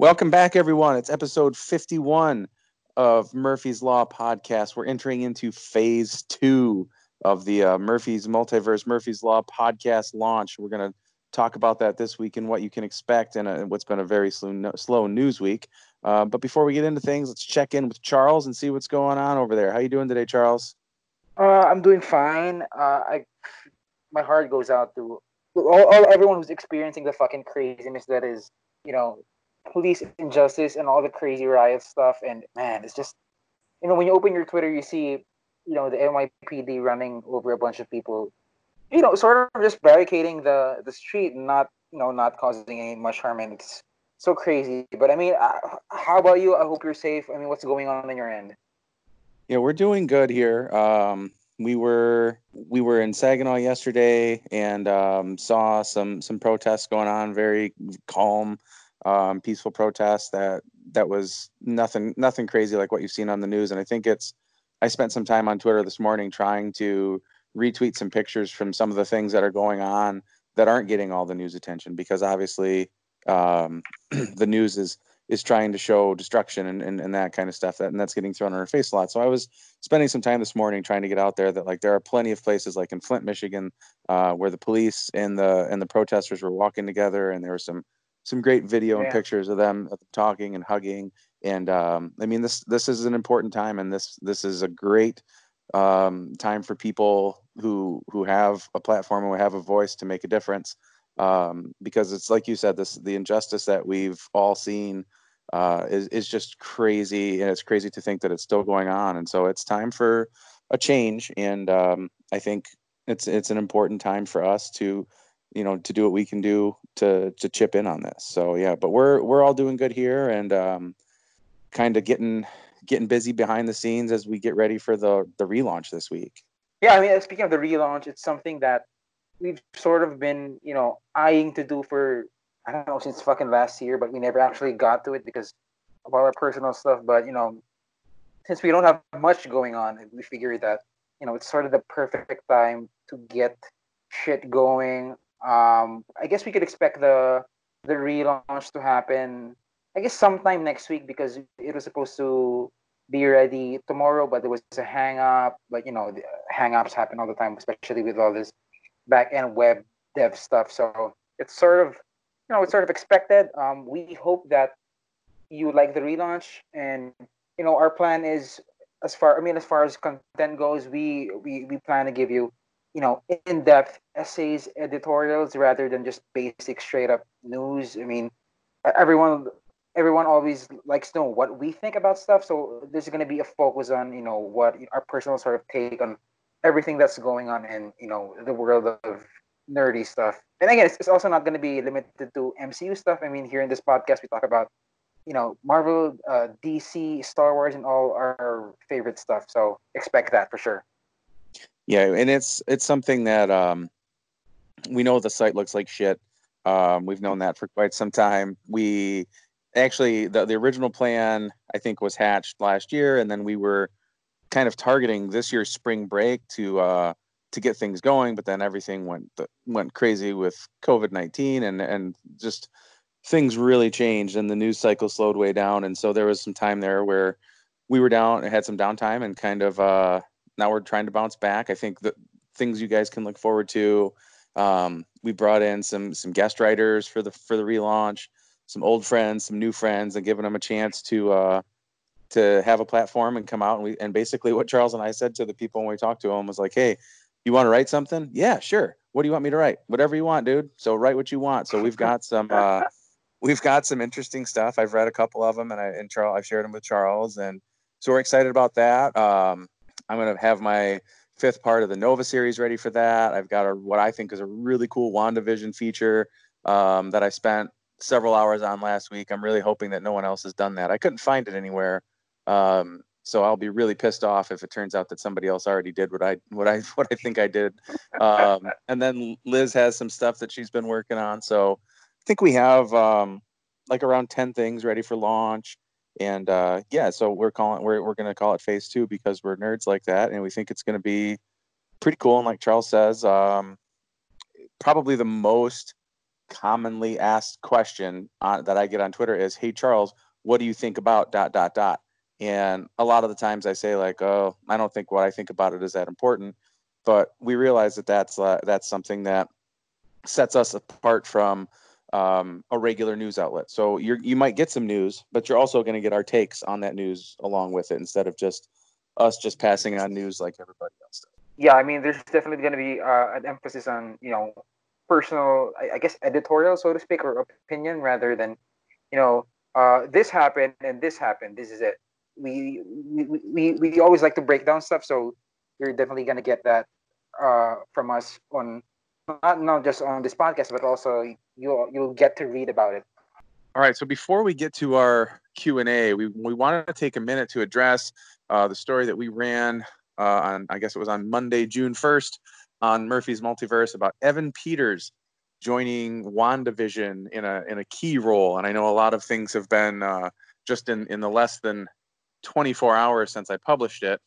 Welcome back, everyone. It's episode 51 of Murphy's Law podcast. We're entering into phase two of the uh, Murphy's Multiverse Murphy's Law podcast launch. We're going to talk about that this week and what you can expect in a, what's been a very slow, slow news week. Uh, but before we get into things, let's check in with Charles and see what's going on over there. How you doing today, Charles? Uh, I'm doing fine. Uh, I my heart goes out to all, all everyone who's experiencing the fucking craziness that is, you know, police injustice and all the crazy riot stuff. And man, it's just, you know, when you open your Twitter, you see, you know, the NYPD running over a bunch of people, you know, sort of just barricading the the street and not, you know, not causing any much harm. And it's so crazy. But I mean, uh, how about you? I hope you're safe. I mean, what's going on on your end? Yeah, we're doing good here. Um, we were we were in Saginaw yesterday and um, saw some some protests going on. Very calm um, peaceful protest that that was nothing nothing crazy like what you've seen on the news. And I think it's I spent some time on Twitter this morning trying to retweet some pictures from some of the things that are going on that aren't getting all the news attention because obviously um, the news is is trying to show destruction and, and, and that kind of stuff that and that's getting thrown in our face a lot so i was spending some time this morning trying to get out there that like there are plenty of places like in flint michigan uh, where the police and the and the protesters were walking together and there was some some great video yeah. and pictures of them talking and hugging. And um, I mean, this this is an important time, and this this is a great um, time for people who who have a platform and who have a voice to make a difference. Um, because it's like you said, this the injustice that we've all seen uh, is is just crazy, and it's crazy to think that it's still going on. And so it's time for a change. And um, I think it's it's an important time for us to you know to do what we can do to to chip in on this. So yeah but we're we're all doing good here and um kind of getting getting busy behind the scenes as we get ready for the the relaunch this week. Yeah i mean speaking of the relaunch it's something that we've sort of been you know eyeing to do for i don't know since fucking last year but we never actually got to it because of all our personal stuff. But you know since we don't have much going on we figured that you know it's sort of the perfect time to get shit going um, I guess we could expect the the relaunch to happen. I guess sometime next week because it was supposed to be ready tomorrow, but there was a hang up. But you know, hang ups happen all the time, especially with all this back end web dev stuff. So it's sort of you know it's sort of expected. Um, we hope that you like the relaunch, and you know our plan is as far I mean as far as content goes, we we we plan to give you you know in-depth essays editorials rather than just basic straight up news. I mean everyone everyone always likes to know what we think about stuff. So there's going to be a focus on you know what our personal sort of take on everything that's going on in you know the world of nerdy stuff. And again it's, also not going to be limited to mcu stuff. I mean here in this podcast we talk about you know marvel uh, dc star wars and all our favorite stuff. So expect that for sure yeah, and it's it's something that um, we know the site looks like shit. Um, we've known that for quite some time. We actually the the original plan I think was hatched last year, and then we were kind of targeting this year's spring break to uh, to get things going, but then everything went went crazy with COVID nineteen, and and just things really changed, and the news cycle slowed way down, and so there was some time there where we were down, had some downtime, and kind of uh, now we're trying to bounce back. I think the things you guys can look forward to. Um, we brought in some some guest writers for the for the relaunch, some old friends, some new friends, and giving them a chance to uh, to have a platform and come out and we and basically what Charles and I said to the people when we talked to them was like, hey, you want to write something? Yeah, sure. What do you want me to write? Whatever you want, dude. So write what you want. So we've got some uh, we've got some interesting stuff. I've read a couple of them and I and Charles I've shared them with Charles and so we're excited about that. Um, I'm going to have my fifth part of the Nova series ready for that. I've got a what I think is a really cool WandaVision feature um, that I spent several hours on last week. I'm really hoping that no one else has done that. I couldn't find it anywhere. Um, so I'll be really pissed off if it turns out that somebody else already did what I what I what I think I did. Um, and then Liz has some stuff that she's been working on. So I think we have um, like around ten things ready for launch and uh, yeah, so we're calling we're we're gonna call it phase two because we're nerds like that, and we think it's gonna be pretty cool. And like Charles says, um, probably the most commonly asked question uh, that I get on Twitter is, "Hey Charles, what do you think about dot dot dot?" And a lot of the times I say like, "Oh, I don't think what I think about it is that important." But we realize that that's uh, that's something that sets us apart from um, a regular news outlet. So you you might get some news, but you're also going to get our takes on that news along with it instead of just us just passing on news like everybody else does. Yeah, I mean, there's definitely going to be uh, an emphasis on you know personal, I, I, guess, editorial, so to speak, or opinion rather than you know uh, this happened and this happened. This is it. We we, we, we always like to break down stuff, so you're definitely going to get that uh, from us on not not just on this podcast, but also you'll you'll get to read about it. All right. So before we get to our Q and A, we we wanted to take a minute to address uh, the story that we ran uh, on. I guess it was on Monday, June first, on Murphy's Multiverse about Evan Peters joining WandaVision in a in a key role. And I know a lot of things have been uh, just in in the less than 24 hours since I published it.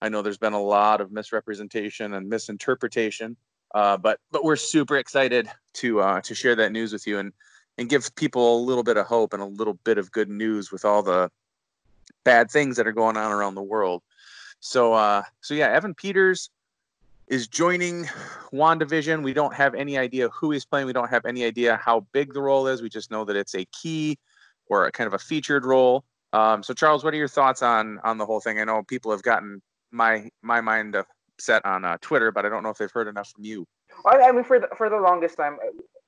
I know there's been a lot of misrepresentation and misinterpretation uh, but but we're super excited to uh, to share that news with you and and give people a little bit of hope and a little bit of good news with all the bad things that are going on around the world. So uh, so yeah, Evan Peters is joining WandaVision. We don't have any idea who he's playing. We don't have any idea how big the role is. We just know that it's a key or a kind of a featured role. Um, so Charles, what are your thoughts on on the whole thing? I know people have gotten my my mind set on uh, Twitter, but I don't know if they've heard enough from you. I, mean, for the, for the longest time,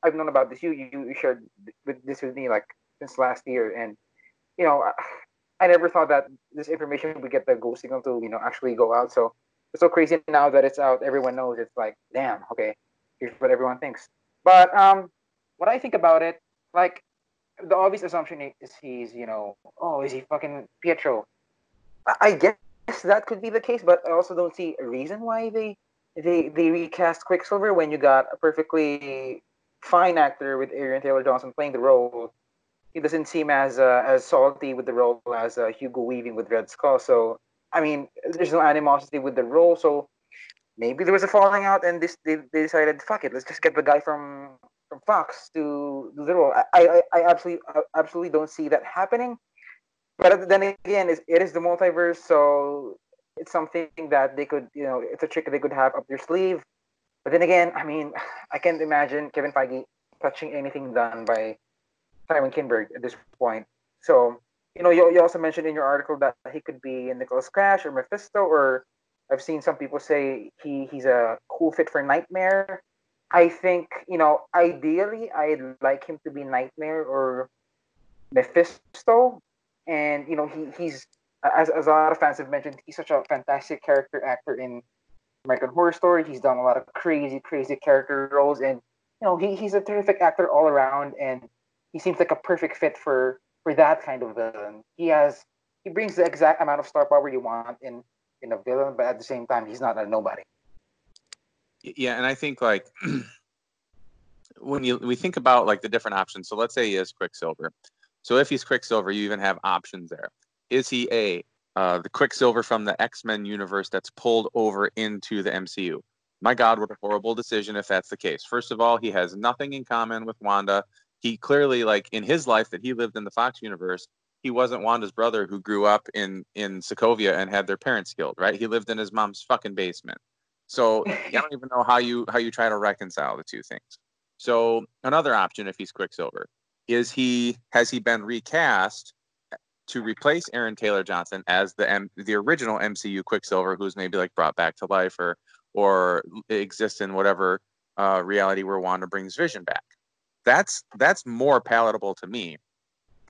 I've known about this. You you shared with this with me like since last year, and you know, I, I never thought that this information would get the go signal to you know actually go out. So it's so crazy now that it's out. Everyone knows. It's like, damn, okay, here's what everyone thinks. But um, what I think about it, like the obvious assumption is he's you know, oh, is he fucking Pietro? I, I guess that could be the case, but I also don't see a reason why they they they recast Quicksilver when you got a perfectly fine actor with Aaron Taylor Johnson playing the role. He doesn't seem as uh, as salty with the role as uh, Hugo Weaving with Red Skull. So I mean, there's no animosity with the role. So maybe there was a falling out, and this they, they decided, fuck it, let's just get the guy from from Fox to do the role. I I, I absolutely I absolutely don't see that happening. But then again, it is the multiverse, so it's something that they could, you know, it's a trick they could have up their sleeve. But then again, I mean, I can't imagine Kevin Feige touching anything done by Simon Kinberg at this point. So, you know, you, you also mentioned in your article that he could be in Nicholas Scratch or Mephisto, or I've seen some people say he he's a cool fit for Nightmare. I think, you know, ideally, I'd like him to be Nightmare or Mephisto, and you know he he's as, as a lot of fans have mentioned, he's such a fantastic character actor in American Horror Story. He's done a lot of crazy, crazy character roles, and you know he, he's a terrific actor all around, and he seems like a perfect fit for for that kind of villain. He has he brings the exact amount of star power you want in in a villain, but at the same time, he's not a nobody. Yeah, and I think like when you we think about like the different options. So let's say he is Quicksilver. So if he's Quicksilver, you even have options there. Is he a uh, the Quicksilver from the X Men universe that's pulled over into the MCU? My God, what a horrible decision if that's the case. First of all, he has nothing in common with Wanda. He clearly, like in his life that he lived in the Fox universe, he wasn't Wanda's brother who grew up in in Sokovia and had their parents killed. Right? He lived in his mom's fucking basement. So I don't even know how you how you try to reconcile the two things. So another option, if he's Quicksilver, is he has he been recast to replace Aaron Taylor Johnson as the M- the original MCU Quicksilver, who's maybe like brought back to life or or exists in whatever uh, reality where Wanda brings Vision back. That's that's more palatable to me,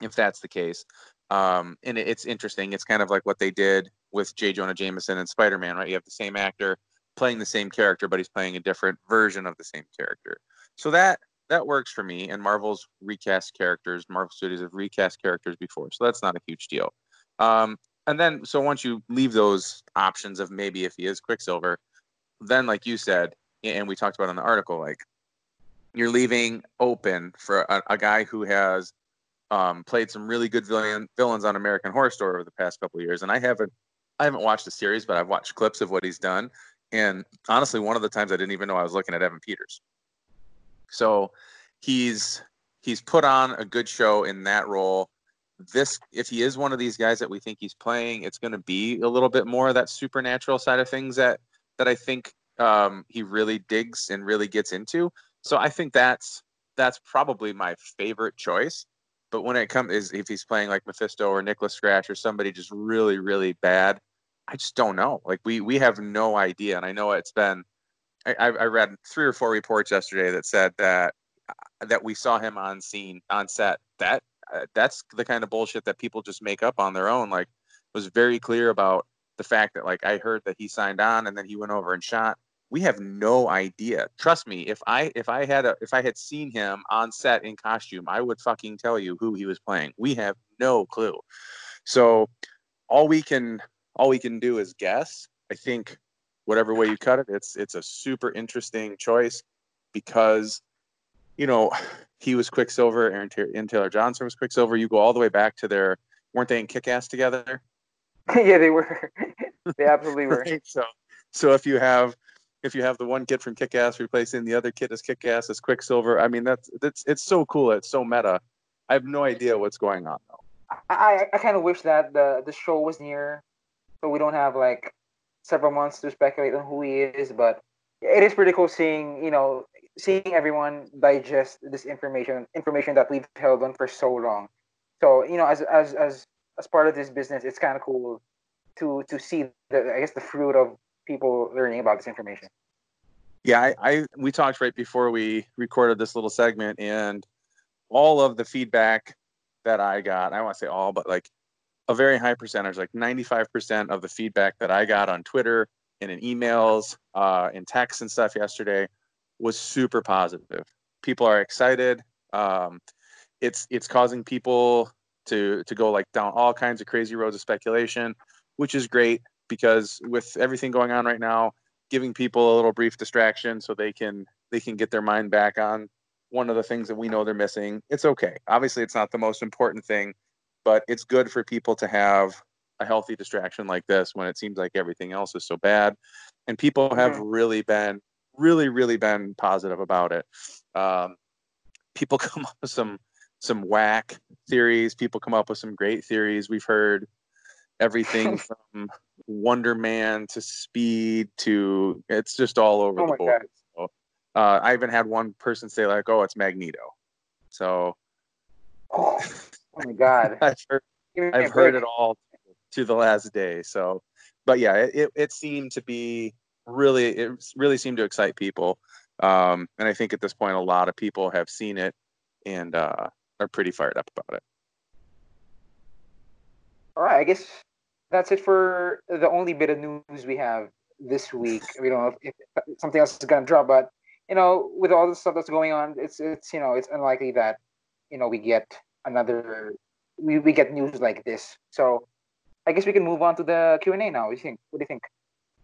if that's the case. Um, and it, it's interesting. It's kind of like what they did with J. Jonah Jameson and Spider Man, right? You have the same actor playing the same character, but he's playing a different version of the same character. So that that works for me. And Marvel's recast characters, Marvel Studios have recast characters before, so that's not a huge deal. Um, and then, so once you leave those options of maybe if he is Quicksilver, then like you said, and we talked about in the article, like you're leaving open for a, a guy who has um, played some really good villain, villains on American Horror Story over the past couple years, and I haven't I haven't watched the series, but I've watched clips of what he's done. And honestly, one of the times I didn't even know I was looking at Evan Peters. So he's he's put on a good show in that role. This, if he is one of these guys that we think he's playing, it's going to be a little bit more of that supernatural side of things that that I think um, he really digs and really gets into. So I think that's that's probably my favorite choice. But when it comes is if he's playing like Mephisto or Nicholas Scratch or somebody just really really bad, I just don't know. Like we we have no idea, and I know it's been. I, I read three or four reports yesterday that said that uh, that we saw him on scene on set. That uh, that's the kind of bullshit that people just make up on their own. Like was very clear about the fact that like I heard that he signed on and then he went over and shot we have no idea. Trust me, if I if I had a if I had seen him on set in costume, I would fucking tell you who he was playing. We have no clue. So all we can all we can do is guess. I think whatever way you cut it, it's it's a super interesting choice because you know he was Quicksilver, Aaron, Aaron Taylor Johnson was Quicksilver. You go all the way back to their weren't they in Kick Ass together? yeah, they were. they absolutely were. right? So so if you have if you have the one kid from Kick Ass replacing the other kid as Kick Ass as Quicksilver. I mean, that's that's it's so cool. It's so meta. I have no idea what's going on though. I I kind of wish that the the show was near, so we don't have like several months to speculate on who he is. But it is pretty cool seeing you know seeing everyone digest this information information that we've held on for so long. So you know, as as as as part of this business, it's kind of cool to to see the I guess the fruit of people learning about this information. Yeah, I, I we talked right before we recorded this little segment, and all of the feedback that I got, I want to say all, but like a very high percentage, like 95% of the feedback that I got on Twitter and in emails, uh, in texts and stuff yesterday was super positive. People are excited. Um, it's it's causing people to to go like down all kinds of crazy roads of speculation, which is great because with everything going on right now, giving people a little brief distraction so they can they can get their mind back on one of the things that we know they're missing. It's okay. Obviously, it's not the most important thing, but it's good for people to have a healthy distraction like this when it seems like everything else is so bad. And people have mm-hmm. really been, really, really been positive about it. Um, people come up with some some whack theories. People come up with some great theories. We've heard everything from Wonder Man to Speed to it's just all over oh the board. So, uh, I even had one person say like, "Oh, it's Magneto." So, oh, oh my god, I've heard, I've heard it all to the last day. So, but yeah, it, it seemed to be really it really seemed to excite people, um, and I think at this point a lot of people have seen it and uh, are pretty fired up about it. All right, I guess that's it for the only bit of news we have this week. We don't know if, if something else is gonna drop, but you know, with all the stuff that's going on, it's it's you know, it's unlikely that you know we get another we, we get news like this. So I guess we can move on to the Q and A now. What do you think? What do you think?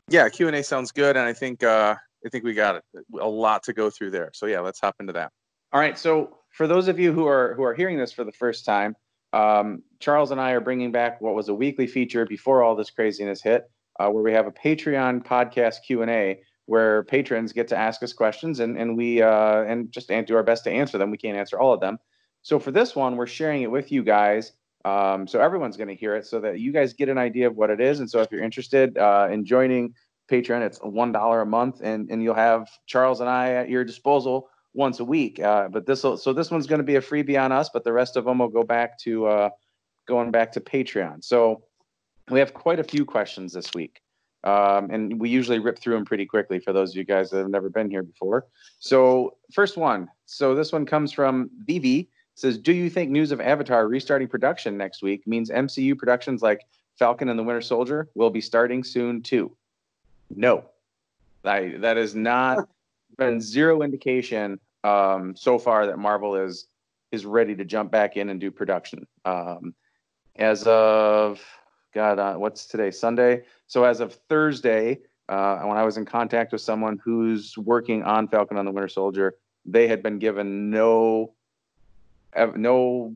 Yeah, Q and A sounds good, and I think uh, I think we got a lot to go through there. So yeah, let's hop into that. All right. So for those of you who are who are hearing this for the first time, um, Charles and I are bringing back what was a weekly feature before all this craziness hit, uh, where we have a Patreon podcast Q and A, where patrons get to ask us questions and and we uh, and just do our best to answer them. We can't answer all of them. So for this one, we're sharing it with you guys. Um, so everyone's going to hear it, so that you guys get an idea of what it is. And so if you're interested uh, in joining Patreon, it's one dollar a month, and and you'll have Charles and I at your disposal once a week. Uh, but this so this one's going to be a freebie on us, but the rest of them will go back to uh, going back to Patreon. So we have quite a few questions this week. Um, and we usually rip through them pretty quickly for those of you guys that have never been here before. So first one. So this one comes from VV. Says, "Do you think news of Avatar restarting production next week means MCU productions like Falcon and the Winter Soldier will be starting soon too?" No, I, that is not been zero indication um, so far that Marvel is is ready to jump back in and do production. Um, as of God, uh, what's today? Sunday. So as of Thursday, uh, when I was in contact with someone who's working on Falcon on the Winter Soldier, they had been given no no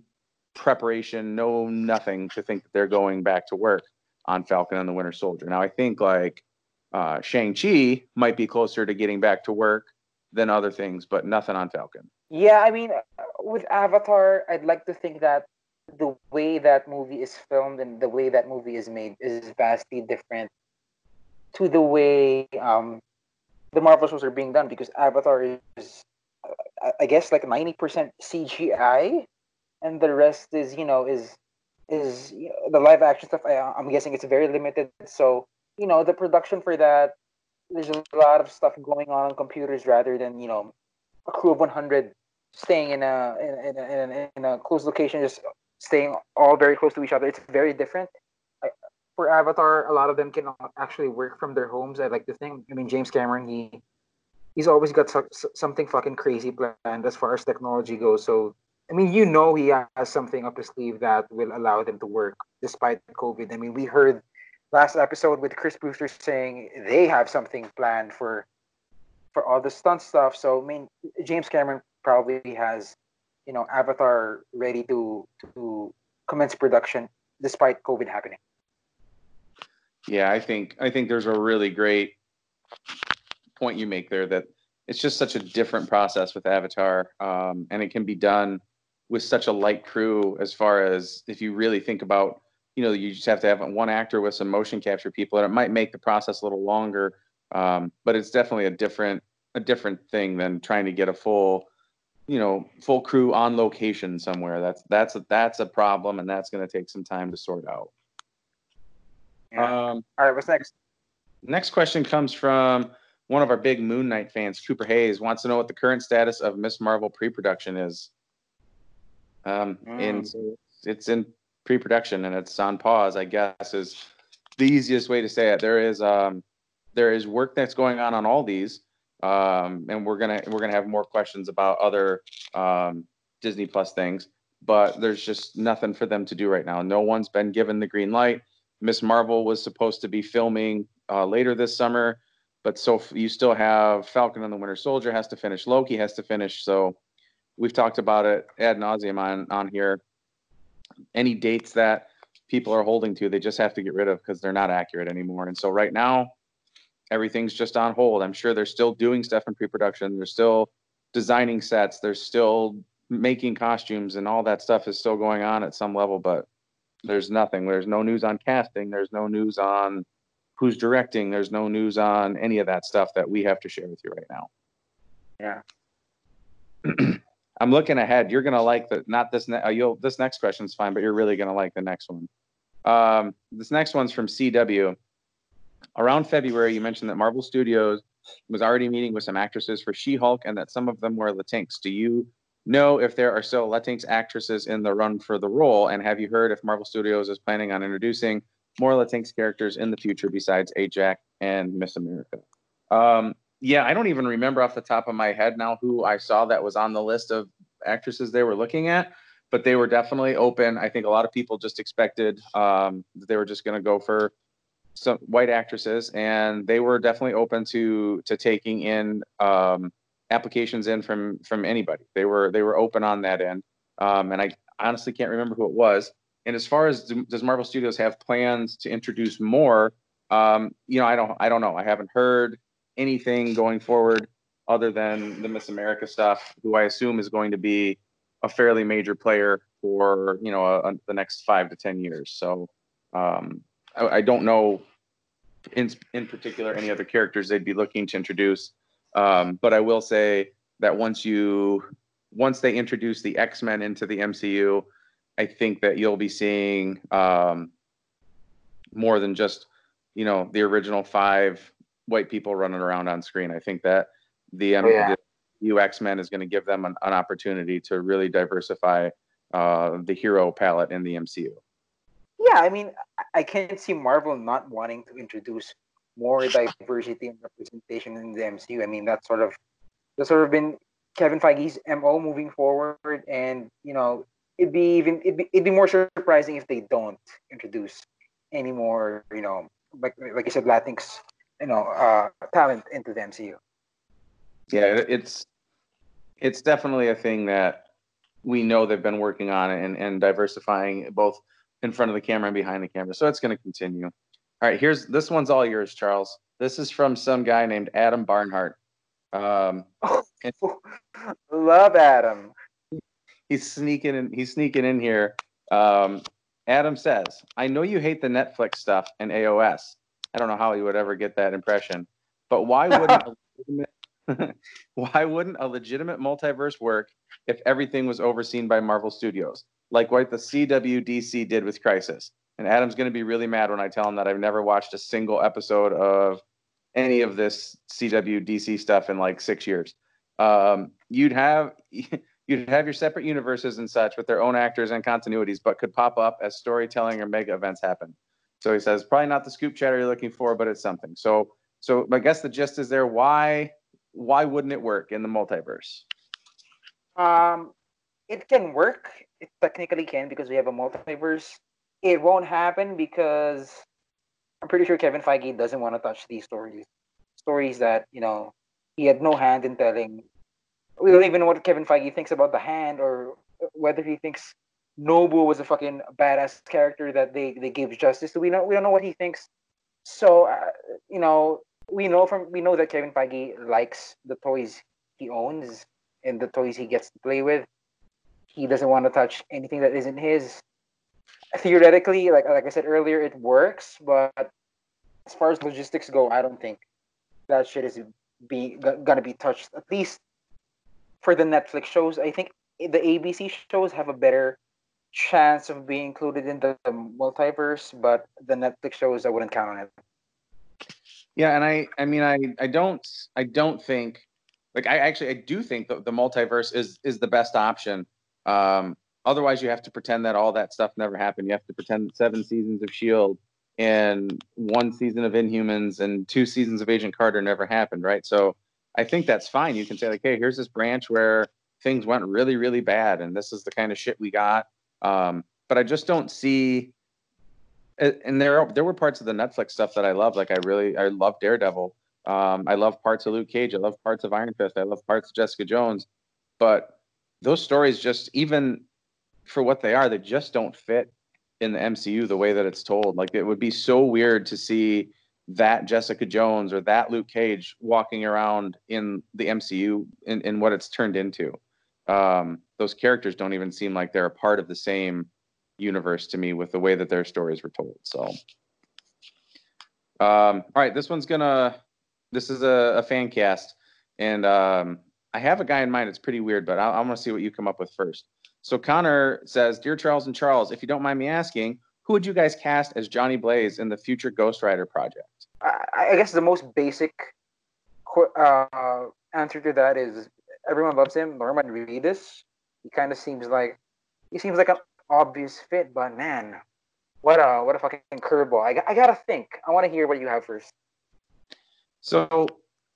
preparation, no nothing to think that they're going back to work on Falcon and the Winter Soldier. Now I think like uh, Shang Chi might be closer to getting back to work than other things, but nothing on Falcon. Yeah, I mean, with Avatar, I'd like to think that the way that movie is filmed and the way that movie is made is vastly different to the way um, the Marvel shows are being done because Avatar is, I guess, like ninety percent CGI, and the rest is you know is is you know, the live action stuff. I, I'm guessing it's very limited. So you know the production for that, there's a lot of stuff going on on computers rather than you know a crew of 100 staying in a in, in, in, in a closed location, just staying all very close to each other. It's very different. I, for Avatar, a lot of them can actually work from their homes. I like to think. I mean, James Cameron, he he's always got so, something fucking crazy planned as far as technology goes. So, I mean, you know, he has something up his sleeve that will allow them to work despite COVID. I mean, we heard last episode with Chris Brewster saying they have something planned for for all the stunt stuff. So, I mean, James Cameron probably has, you know, Avatar ready to to commence production despite COVID happening. Yeah, I think I think there's a really great point you make there that it's just such a different process with Avatar, um, and it can be done with such a light crew. As far as if you really think about, you know, you just have to have one actor with some motion capture people, and it might make the process a little longer. Um, but it's definitely a different a different thing than trying to get a full you know full crew on location somewhere that's that's a, that's a problem and that's going to take some time to sort out yeah. um, all right what's next next question comes from one of our big moon knight fans cooper hayes wants to know what the current status of miss marvel pre-production is um mm. in it's in pre-production and it's on pause i guess is the easiest way to say it there is um there is work that's going on on all these um, and we're gonna we're gonna have more questions about other um, Disney Plus things. But there's just nothing for them to do right now. No one's been given the green light. Miss Marvel was supposed to be filming uh, later this summer, but so you still have Falcon and the Winter Soldier has to finish. Loki has to finish. So we've talked about it ad nauseum on on here. Any dates that people are holding to, they just have to get rid of because they're not accurate anymore. And so right now, everything's just on hold. I'm sure they're still doing stuff in pre-production. They're still designing sets. They're still making costumes, and all that stuff is still going on at some level. But there's nothing. There's no news on casting. There's no news on who's directing. There's no news on any of that stuff that we have to share with you right now. Yeah. I'm looking ahead. You're gonna like the not this. Ne- uh, you'll this next question is fine, but you're really gonna like the next one. Um, this next one's from CW around February, you mentioned that Marvel Studios was already meeting with some actresses for She-Hulk, and that some of them were Latinx. Do you know if there are still Latinx actresses in the run for the role? And have you heard if Marvel Studios is planning on introducing more Latinx characters in the future besides Ajak and Miss America? Um, yeah, I don't even remember off the top of my head now who I saw that was on the list of actresses they were looking at, but they were definitely open. I think a lot of people just expected um, that they were just going to go for some white actresses, and they were definitely open to to taking in um, applications in from from anybody. They were they were open on that end, um, and I honestly can't remember who it was. And as far as does Marvel Studios have plans to introduce more, um, you know, I don't I don't know. I haven't heard anything going forward other than the Miss America stuff, who I assume is going to be a fairly major player for you know a, a, the next five to ten years. So um, I, I don't know in in particular any other characters they'd be looking to introduce. Um, but I will say that once you once they introduce the X Men into the MCU, I think that you'll be seeing um, more than just you know the original five white people running around on screen. I think that the, um, yeah. the X Men is going to give them an, an, opportunity to really diversify uh, the hero palette in the MCU yeah, I mean, I can't see Marvel not wanting to introduce more diversity and representation in the MCU. I mean, that's sort of that's sort of been Kevin Feige's mo moving forward, and you know, it'd be even it'd be, it'd be more surprising if they don't introduce any more, you know, like like you said, Latinx, you know, uh, talent into the MCU. Yeah, it's it's definitely a thing that we know they've been working on and, and diversifying both in front of the camera and behind the camera. So it's going to continue. All right, here's this one's all yours, Charles. This is from some guy named Adam Barnhart. Um, and- Love Adam. He's sneaking in. He's sneaking in here. Um, Adam says, "I know you hate the Netflix stuff and AOS. I don't know how you would ever get that impression, but why wouldn't a legitimate, why wouldn't a legitimate multiverse work if everything was overseen by Marvel Studios, like what the CWDC did with Crisis?" And Adam's going to be really mad when I tell him that I've never watched a single episode of any of this CWDC stuff in like six years. Um, you'd have you'd have your separate universes and such with their own actors and continuities, but could pop up as storytelling or mega events happen. So he says, probably not the scoop chatter you're looking for, but it's something. So, so I guess the gist is there. Why, why wouldn't it work in the multiverse? Um, it can work. It technically can because we have a multiverse. It won't happen because I'm pretty sure Kevin Feige doesn't want to touch these stories, stories that you know he had no hand in telling we don't even know what Kevin Feige thinks about the hand or whether he thinks Nobu was a fucking badass character that they, they gave justice to. We know we don't know what he thinks. So uh, you know we know from we know that Kevin Feige likes the toys he owns and the toys he gets to play with. He doesn't want to touch anything that isn't his. Theoretically, like like I said earlier, it works, but as far as logistics go, I don't think that shit is be gonna be touched. At least for the Netflix shows, I think the ABC shows have a better chance of being included in the, the multiverse, but the Netflix shows I wouldn't count on it. Yeah, and I I mean I I don't I don't think like I actually I do think that the multiverse is is the best option. Um otherwise you have to pretend that all that stuff never happened. You have to pretend that seven seasons of Shield and one season of Inhumans and two seasons of Agent Carter never happened, right? So I think that's fine. You can say like, hey, here's this branch where things went really, really bad, and this is the kind of shit we got. Um, but I just don't see. And there, there were parts of the Netflix stuff that I love. Like I really, I love Daredevil. Um, I love parts of Luke Cage. I love parts of Iron Fist. I love parts of Jessica Jones. But those stories just, even for what they are, they just don't fit in the MCU the way that it's told. Like it would be so weird to see that Jessica Jones or that Luke Cage walking around in the MCU in, in what it's turned into. Um, those characters don't even seem like they're a part of the same universe to me with the way that their stories were told. So, um, all right, this one's gonna. This is a, a fan cast, and um, I have a guy in mind. It's pretty weird, but I, I'm gonna see what you come up with first. So Connor says, "Dear Charles and Charles, if you don't mind me asking, who would you guys cast as Johnny Blaze in the future Ghost Rider project?" I, I guess the most basic uh, answer to that is everyone loves him. Norman Reedus. He kind of seems like he seems like an obvious fit, but man, what a what a fucking curveball! I, I gotta think. I want to hear what you have first. So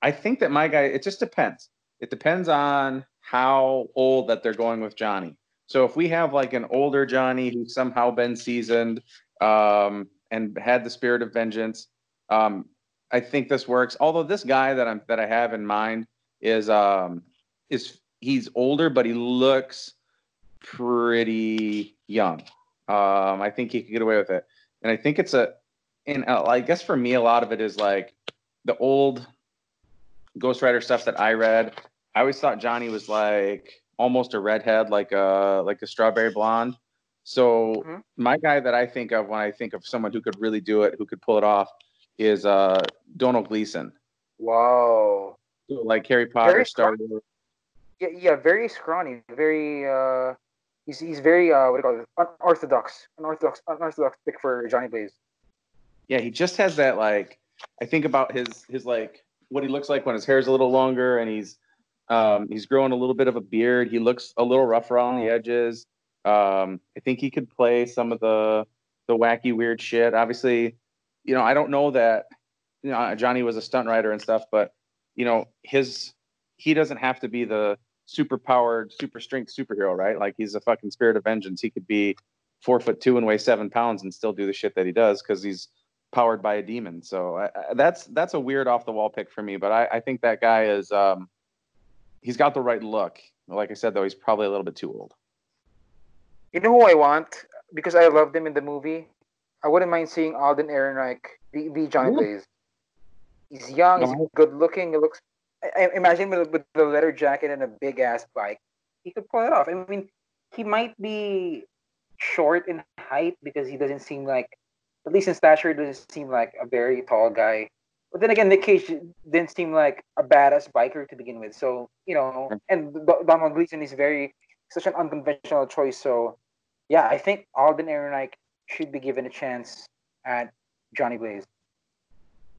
I think that my guy. It just depends. It depends on how old that they're going with Johnny. So if we have like an older Johnny who's somehow been seasoned um, and had the spirit of vengeance, um, I think this works. Although this guy that I'm that I have in mind is um, is he's older, but he looks pretty young. Um, I think he could get away with it, and I think it's a. And uh, I guess for me, a lot of it is like the old Ghost Rider stuff that I read. I always thought Johnny was like almost a redhead, like a like a strawberry blonde. So mm-hmm. my guy that I think of when I think of someone who could really do it, who could pull it off, is uh Donald Gleeson. Wow. So, like Harry Potter, very Star Wars. Yeah, yeah, very scrawny, very uh he's he's very uh what do you call it? Unorthodox. Unorthodox unorthodox pick for Johnny Blaze. Yeah, he just has that like I think about his his like what he looks like when his hair's a little longer and he's um he's growing a little bit of a beard. He looks a little rough around the edges. Um I think he could play some of the the wacky weird shit. Obviously, you know, I don't know that you know Johnny was a stunt rider and stuff, but you know, his he doesn't have to be the super powered, super strength superhero, right? Like he's a fucking spirit of vengeance. He could be four foot two and weigh seven pounds and still do the shit that he does because he's powered by a demon. So I, I, that's that's a weird off the wall pick for me, but I, I think that guy is um, he's got the right look. Like I said, though, he's probably a little bit too old. You know who I want because I loved him in the movie. I wouldn't mind seeing Alden Ehrenreich be, be Johnny Blaze. He's young. He's good looking. He looks I, imagine with, with the leather jacket and a big ass bike, he could pull it off. I mean, he might be short in height because he doesn't seem like, at least in stature, doesn't seem like a very tall guy. But then again, Nick Cage didn't seem like a badass biker to begin with. So you know, and Donald Gleeson is very such an unconventional choice. So yeah, I think Alden Ehrenreich should be given a chance at Johnny Blaze.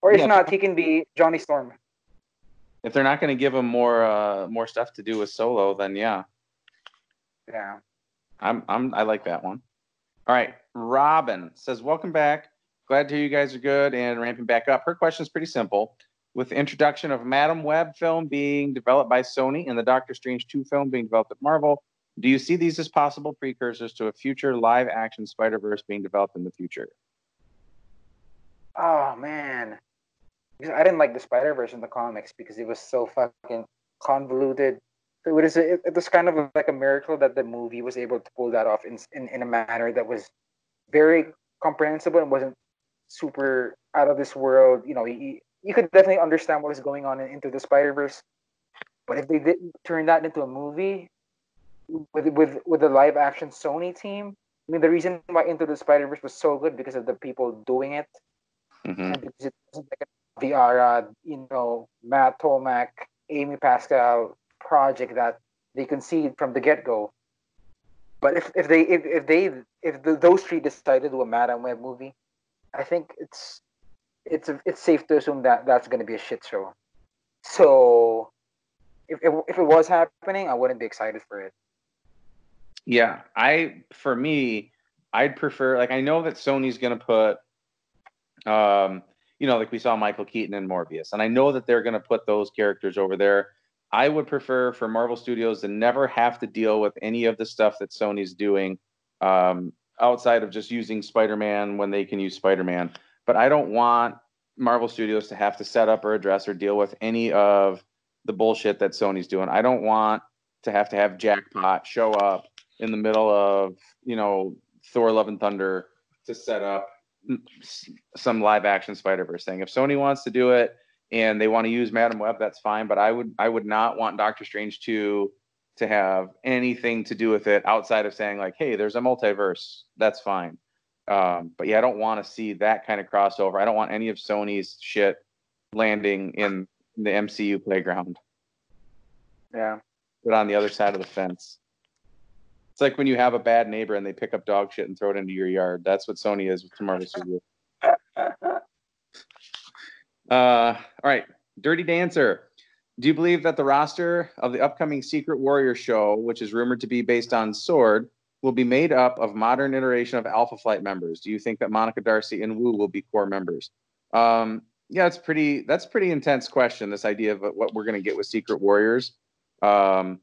Or if yeah. not, he can be Johnny Storm. If they're not going to give him more uh, more stuff to do with Solo, then yeah. Yeah. I'm I'm I like that one. All right, Robin says, "Welcome back. Glad to hear you guys are good and ramping back up." Her question is pretty simple. With the introduction of Madame Web film being developed by Sony and the Doctor Strange 2 film being developed at Marvel, do you see these as possible precursors to a future live action Spider Verse being developed in the future? Oh man, I didn't like the Spider Verse in the comics because it was so fucking convoluted. It was it, was kind of like a miracle that the movie was able to pull that off in in, in a manner that was very comprehensible and wasn't super out of this world. You know, you, you could definitely understand what was going on in, into the Spider Verse, but if they didn't turn that into a movie with with with the live action Sony team, I mean, the reason why Into the Spider Verse was so good because of the people doing it Mm-hmm. because it wasn't like Avi Arad, you know, Matt Tolmach, Amy Pascal project that they conceded from the get go. But if, if they if, if they if the, those three decided to do a Madame Web movie, I think it's it's it's safe to assume that that's going to be a shit show. So if, if if it was happening, I wouldn't be excited for it. Yeah, I for me, I'd prefer like I know that Sony's to put um, you know, like we saw Michael Keaton and Morbius, and I know that they're to put those characters over there. I would prefer for Marvel Studios to never have to deal with any of the stuff that Sony's doing um, outside of just using Spider-Man when they can use Spider-Man. But I don't want Marvel Studios to have to set up or address or deal with any of the bullshit that Sony's doing. I don't want to have to have Jackpot show up in the middle of, you know, Thor Love and Thunder to set up some live action Spider Verse thing. If Sony wants to do it and they want to use Madame Web, that's fine. But I would I would not want Doctor Strange two to have anything to do with it outside of saying like, hey, there's a multiverse. That's fine. Um, but yeah, I don't want to see that kind of crossover. I don't want any of Sony's shit landing in the MCU playground. Yeah. But on the other side of the fence. It's like when you have a bad neighbor and they pick up dog shit and throw it into your yard. That's what Sony is with Marvel Studios. uh, all right, Dirty Dancer. Do you believe that the roster of the upcoming Secret Warrior show, which is rumored to be based on Sword, will be made up of modern iteration of Alpha Flight members? Do you think that Monica Darcy and Wu will be core members? Um, yeah, it's pretty. That's pretty intense question. This idea of what we're going to get with Secret Warriors. Um,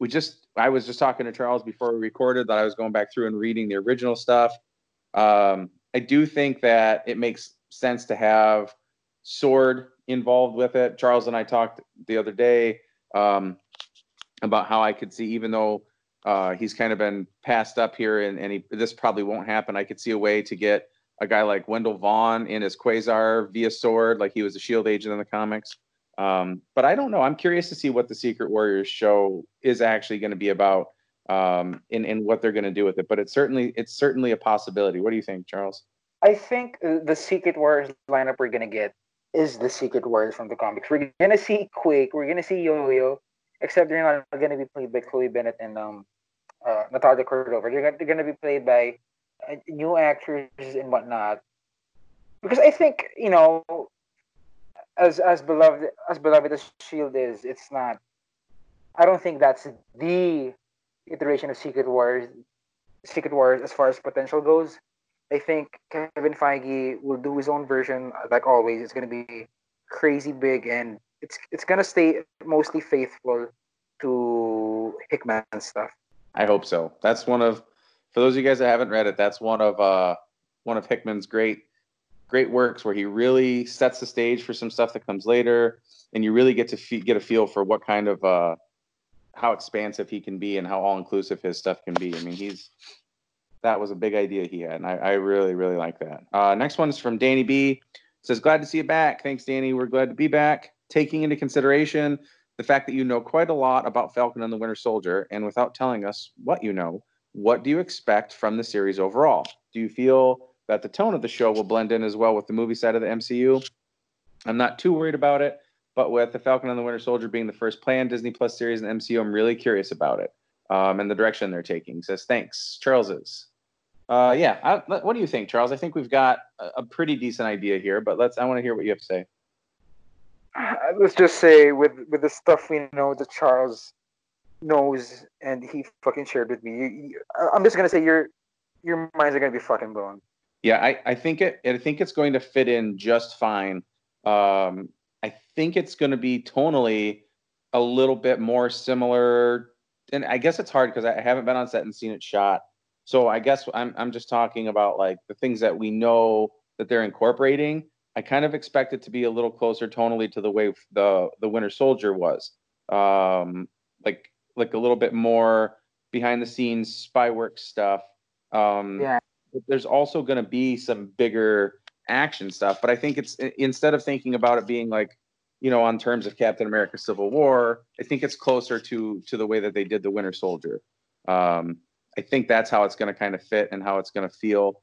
we just I was just talking to Charles before we recorded that I was going back through and reading the original stuff. Um, I do think that it makes sense to have Sword involved with it. Charles and I talked the other day um, about how I could see, even though uh, he's kind of been passed up here, and, and he, this probably won't happen. I could see a way to get a guy like Wendell Vaughn in his Quasar via Sword, like he was a Shield agent in the comics. Um, but I don't know. I'm curious to see what the Secret Warriors show is actually going to be about, um, and and what they're going to do with it. But it's certainly it's certainly a possibility. What do you think, Charles? I think the Secret Warriors lineup we're going to get is the Secret Warriors from the comics. We're going to see Quake. We're going to see Yo-Yo, except they're not going to be played by Chloe Bennet and um, uh, Natalia Cordova. They're, they're going to be played by uh, new actors and whatnot. Because I think you know as as beloved as beloved as Shield is, it's not. I don't think that's the iteration of Secret Wars. Secret Wars, as far as potential goes, I think Kevin Feige will do his own version. Like always, it's gonna be crazy big, and it's it's gonna stay mostly faithful to Hickman's stuff. I hope so. That's one of for those of you guys that haven't read it. That's one of uh one of Hickman's great great works where he really sets the stage for some stuff that comes later, and you really get to f- get a feel for what kind of uh, how expansive he can be and how all inclusive his stuff can be. I mean, he's that was a big idea he had, and I, I really really like that. Uh, next one is from Danny B. says, "Glad to see you back. Thanks, Danny. We're glad to be back. taking into consideration the fact that you know quite a lot about Falcon and the Winter Soldier, and without telling us what you know, what do you expect from the series overall? Do you feel that the tone of the show will blend in as well with the movie side of the MCU? I'm not too worried about it, but with the Falcon and the Winter Soldier being the first planned Disney Plus series in the MCU, I'm really curious about it um, and the direction they're taking. Says thanks, Charles's. Uh, yeah, I, what do you think, Charles? I think we've got a, a pretty decent idea here, but let's. I want to hear what you have to say. Let's just say with with the stuff we know that Charles knows and he fucking shared with me. You, you, I'm just gonna say your your minds are gonna be fucking blown. Yeah, I, I think it. I think it's going to fit in just fine. Um, I think it's going to be tonally a little bit more similar. And I guess it's hard because I haven't been on set and seen it shot. So I guess I'm I'm just talking about like the things that we know that they're incorporating. I kind of expect it to be a little closer tonally to the way the the Winter Soldier was, um, like like a little bit more behind the scenes spy work stuff. Um, yeah. There's also going to be some bigger action stuff, but I think it's instead of thinking about it being like, you know, on terms of Captain America: Civil War, I think it's closer to to the way that they did the Winter Soldier. Um, I think that's how it's going to kind of fit and how it's going to feel.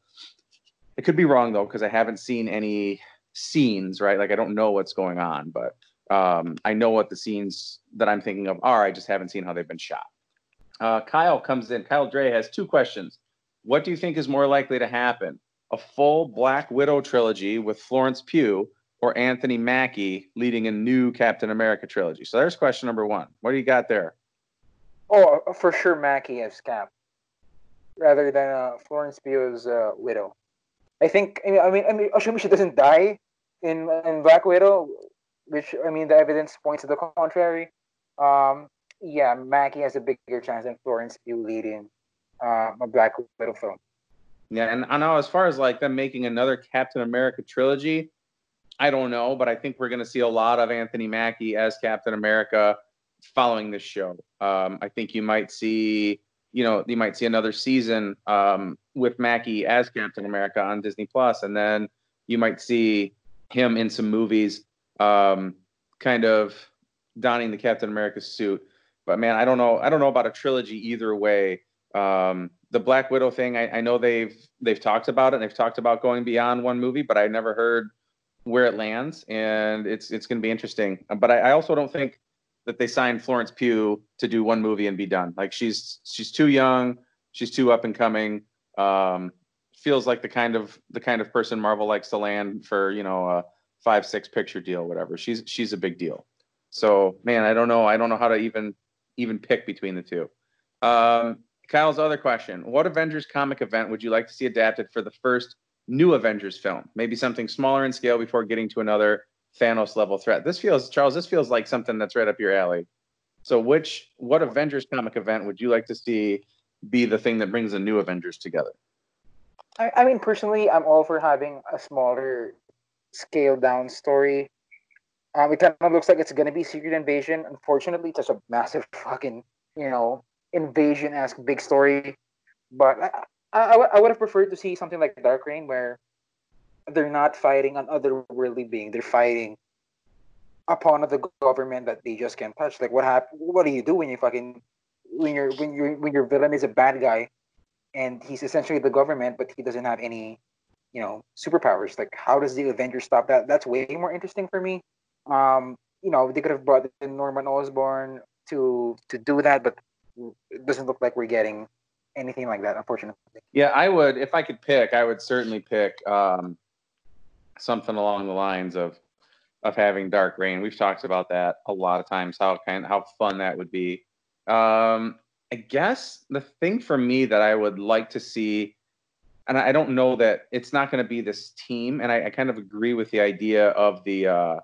It could be wrong though because I haven't seen any scenes, right? Like I don't know what's going on, but um, I know what the scenes that I'm thinking of are. I just haven't seen how they've been shot. Uh, Kyle comes in. Kyle Dre has two questions. What do you think is more likely to happen? A full Black Widow trilogy with Florence Pugh or Anthony Mackie leading a new Captain America trilogy? So there's question number one. What do you got there? Oh, for sure, Mackie as Cap rather than uh, Florence Pugh's uh, widow. I think. I mean, I mean, I mean, assuming she doesn't die in in Black Widow, which I mean, the evidence points to the contrary. Um, yeah, Mackie has a bigger chance than Florence Pugh leading uh, a Black Widow film. Yeah, and I know as far as like them making another Captain America trilogy, I don't know, but I think we're going to see a lot of Anthony Mackie as Captain America following this show. Um, I think you might see you know, you might see another season um, with Mackie as Captain America on Disney Plus, and then you might see him in some movies, um, kind of donning the Captain America suit. But man, I don't know. I don't know about a trilogy either way. Um, the Black Widow thing, I, I, know they've they've talked about it. and They've talked about going beyond one movie, but I never heard where it lands, and it's it's going to be interesting. But I, I also don't think that they signed Florence Pugh to do one movie and be done. Like she's she's too young, she's too up and coming. Um, feels like the kind of the kind of person Marvel likes to land for you know a five six picture deal, whatever. She's she's a big deal. So man, I don't know. I don't know how to even even pick between the two. Um, Kyle's other question: What Avengers comic event would you like to see adapted for the first new Avengers film? Maybe something smaller in scale before getting to another Thanos level threat. This feels, Charles, this feels like something that's right up your alley. So, which, what Avengers comic event would you like to see be the thing that brings the new Avengers together? I, I mean, personally, I'm all for having a smaller, scaled down story. Um, it kind of looks like it's going to be Secret Invasion. Unfortunately, it's such a massive fucking, you know, invasion esque big story. But I, I, I would have preferred to see something like Dark Reign, where they're not fighting an otherworldly being. They're fighting upon the government that they just can't touch. Like what hap- What do you do when you fucking when your when your when your villain is a bad guy, and he's essentially the government, but he doesn't have any, you know, superpowers. Like how does the Avengers stop that? That's way more interesting for me. Um, you know, they could have brought in Norman Osborn to to do that, but doesn't look like we're getting anything like that, unfortunately. Yeah, I would if I could pick, I would certainly pick um, something along the lines of of having Dark Reign. We've talked about that a lot of times. How kind how fun that would be. Um, I guess the thing for me that I would like to see, and I don't know that it's not going to be this team, and I, I, kind of agree with the idea of the uh,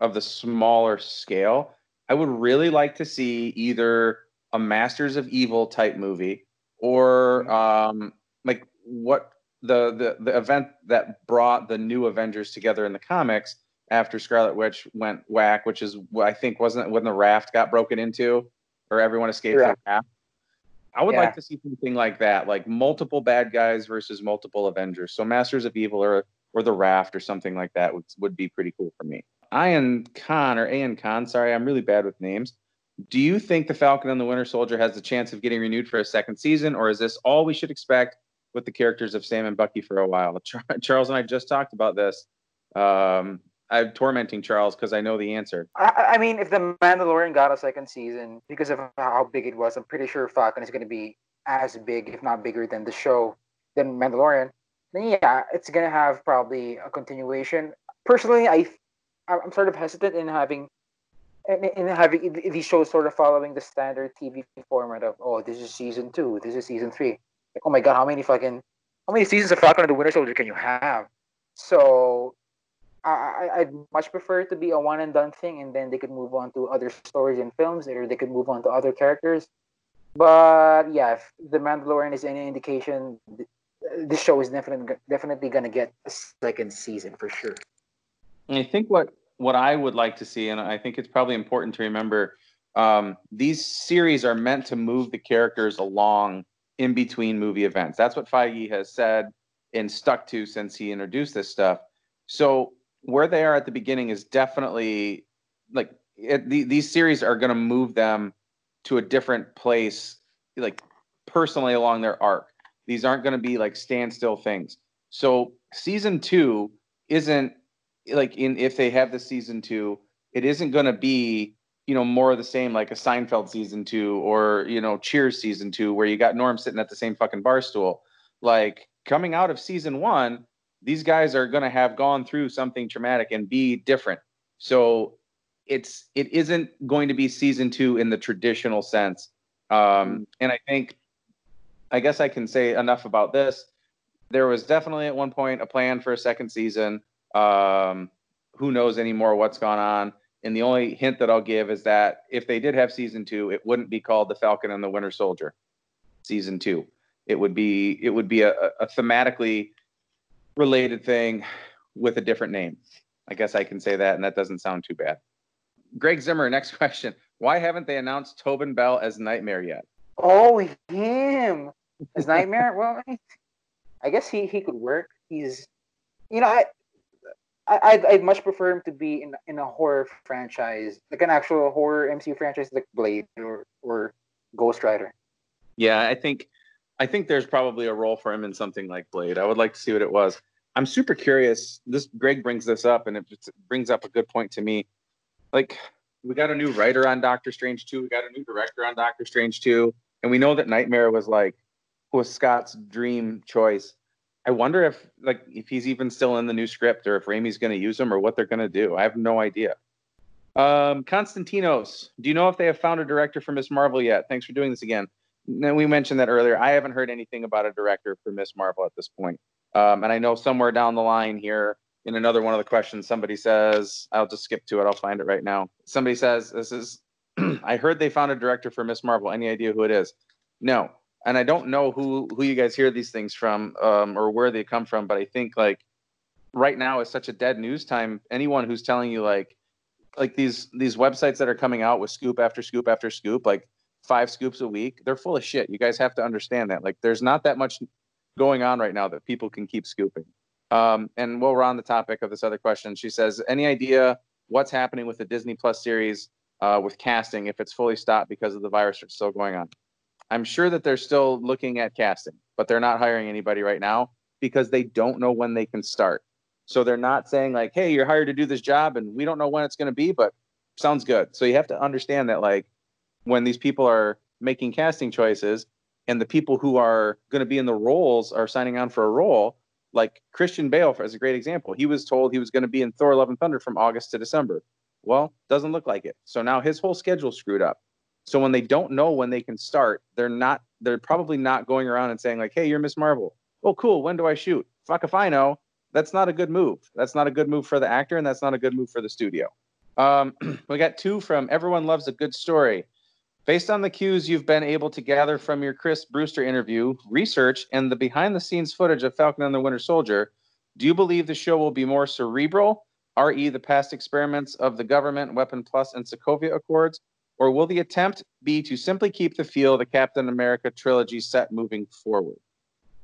of the smaller scale. I would really like to see either a Masters of Evil type movie or mm-hmm. um, like what the, the the event that brought the new Avengers together in the comics after Scarlet Witch went whack, which is I think wasn't when the raft got broken into or everyone escaped yeah. the raft. I would yeah. like to see something like that, like multiple bad guys versus multiple Avengers. So Masters of Evil or or the Raft or something like that would would be pretty cool for me. Ian Khan or Ian Khan, sorry, I'm really bad with names. Do you think the Falcon and the Winter Soldier has the chance of getting renewed for a second season, or is this all we should expect with the characters of Sam and Bucky for a while? Charles and I just talked about this. Um, I'm tormenting Charles because I know the answer. I, I, mean, if the Mandalorian got a second season because of how big it was, I'm pretty sure Falcon is going to be as big, if not bigger, than the show, than Mandalorian. Then yeah, it's going to have probably a continuation. Personally, I I'm sort of hesitant in having in, in having these shows sort of following the standard TV format of oh this is season two, this is season three. Like oh my god, how many fucking how many seasons of Falcon and the Winter Soldier can you have? So I, I'd much prefer it to be a one and done thing, and then they could move on to other stories and films, or they could move on to other characters. But yeah, if the Mandalorian is any indication, this show is definitely definitely gonna get a second season for sure. And I think what what I would like to see, and I think it's probably important to remember, um, these series are meant to move the characters along in between movie events. That's what Feige has said and stuck to since he introduced this stuff. So where they are at the beginning is definitely like it, the, these series are going to move them to a different place, like personally along their arc. These aren't going to be like standstill things. So season two isn't like in if they have the season two, it isn't going to be you know more of the same like a Seinfeld season two or you know Cheers season two where you got Norm sitting at the same fucking bar stool. Like coming out of season one, these guys are going to have gone through something traumatic and be different. So it's it isn't going to be season two in the traditional sense. Um, mm-hmm. and I think, I guess I can say enough about this. There was definitely at one point a plan for a second season. Um, who knows anymore what's gone on? And the only hint that I'll give is that if they did have season two, it wouldn't be called The Falcon and the Winter Soldier, season two. It would be it would be a, a thematically related thing with a different name. I guess I can say that, and that doesn't sound too bad. Greg Zimmer, next question. Why haven't they announced Tobin Bell as Nightmare yet? Oh, him as Nightmare. well, I guess he, he could work. He's, you know, I, I I'd, I'd much prefer him to be in in a horror franchise, like an actual horror MCU franchise, like Blade or or Ghost Rider. Yeah, I think I think there's probably a role for him in something like Blade. I would like to see what it was. I'm super curious. This Greg brings this up, and it brings up a good point to me. Like, we got a new writer on Doctor Strange 2. We got a new director on Doctor Strange 2. And we know that Nightmare was like, was Scott's dream choice. I wonder if, like, if he's even still in the new script or if Raimi's going to use him or what they're going to do. I have no idea. Um, Constantinos, do you know if they have found a director for Miss Marvel yet? Thanks for doing this again. we mentioned that earlier. I haven't heard anything about a director for Miss Marvel at this point. Um, and I know somewhere down the line here, in another one of the questions, somebody says, I'll just skip to it. I'll find it right now. Somebody says, This is, I heard they found a director for Miss Marvel. Any idea who it is? No. And I don't know who, who you guys hear these things from um, or where they come from, but I think like right now is such a dead news time. Anyone who's telling you like, like these these websites that are coming out with scoop after scoop after scoop, like five scoops a week, they're full of shit. You guys have to understand that. Like, there's not that much going on right now that people can keep scooping. Um, and while we're on the topic of this other question, she says, any idea what's happening with the Disney Plus series uh, with casting if it's fully stopped because of the virus that's still going on? I'm sure that they're still looking at casting, but they're not hiring anybody right now because they don't know when they can start. So they're not saying like, "Hey, you're hired to do this job, and we don't know when it's going to be, but sounds good." So you have to understand that like when these people are making casting choices, and the people who are going to be in the roles are signing on for a role, like Christian Bale as a great example. He was told he was going to be in Thor: Love and Thunder from August to December. Well, doesn't look like it. So now his whole schedule screwed up. So when they don't know when they can start, they're not. They're probably not going around and saying like, "Hey, you're Miss Marvel. Oh, cool. When do I shoot? Fuck if I know." That's not a good move. That's not a good move for the actor, and that's not a good move for the studio. Um, we got two from Everyone Loves a Good Story. Based on the cues you've been able to gather from your Chris Brewster interview, research, and the behind the scenes footage of Falcon and the Winter Soldier, do you believe the show will be more cerebral, re the past experiments of the government, Weapon Plus, and Sokovia Accords, or will the attempt be to simply keep the feel the Captain America trilogy set moving forward?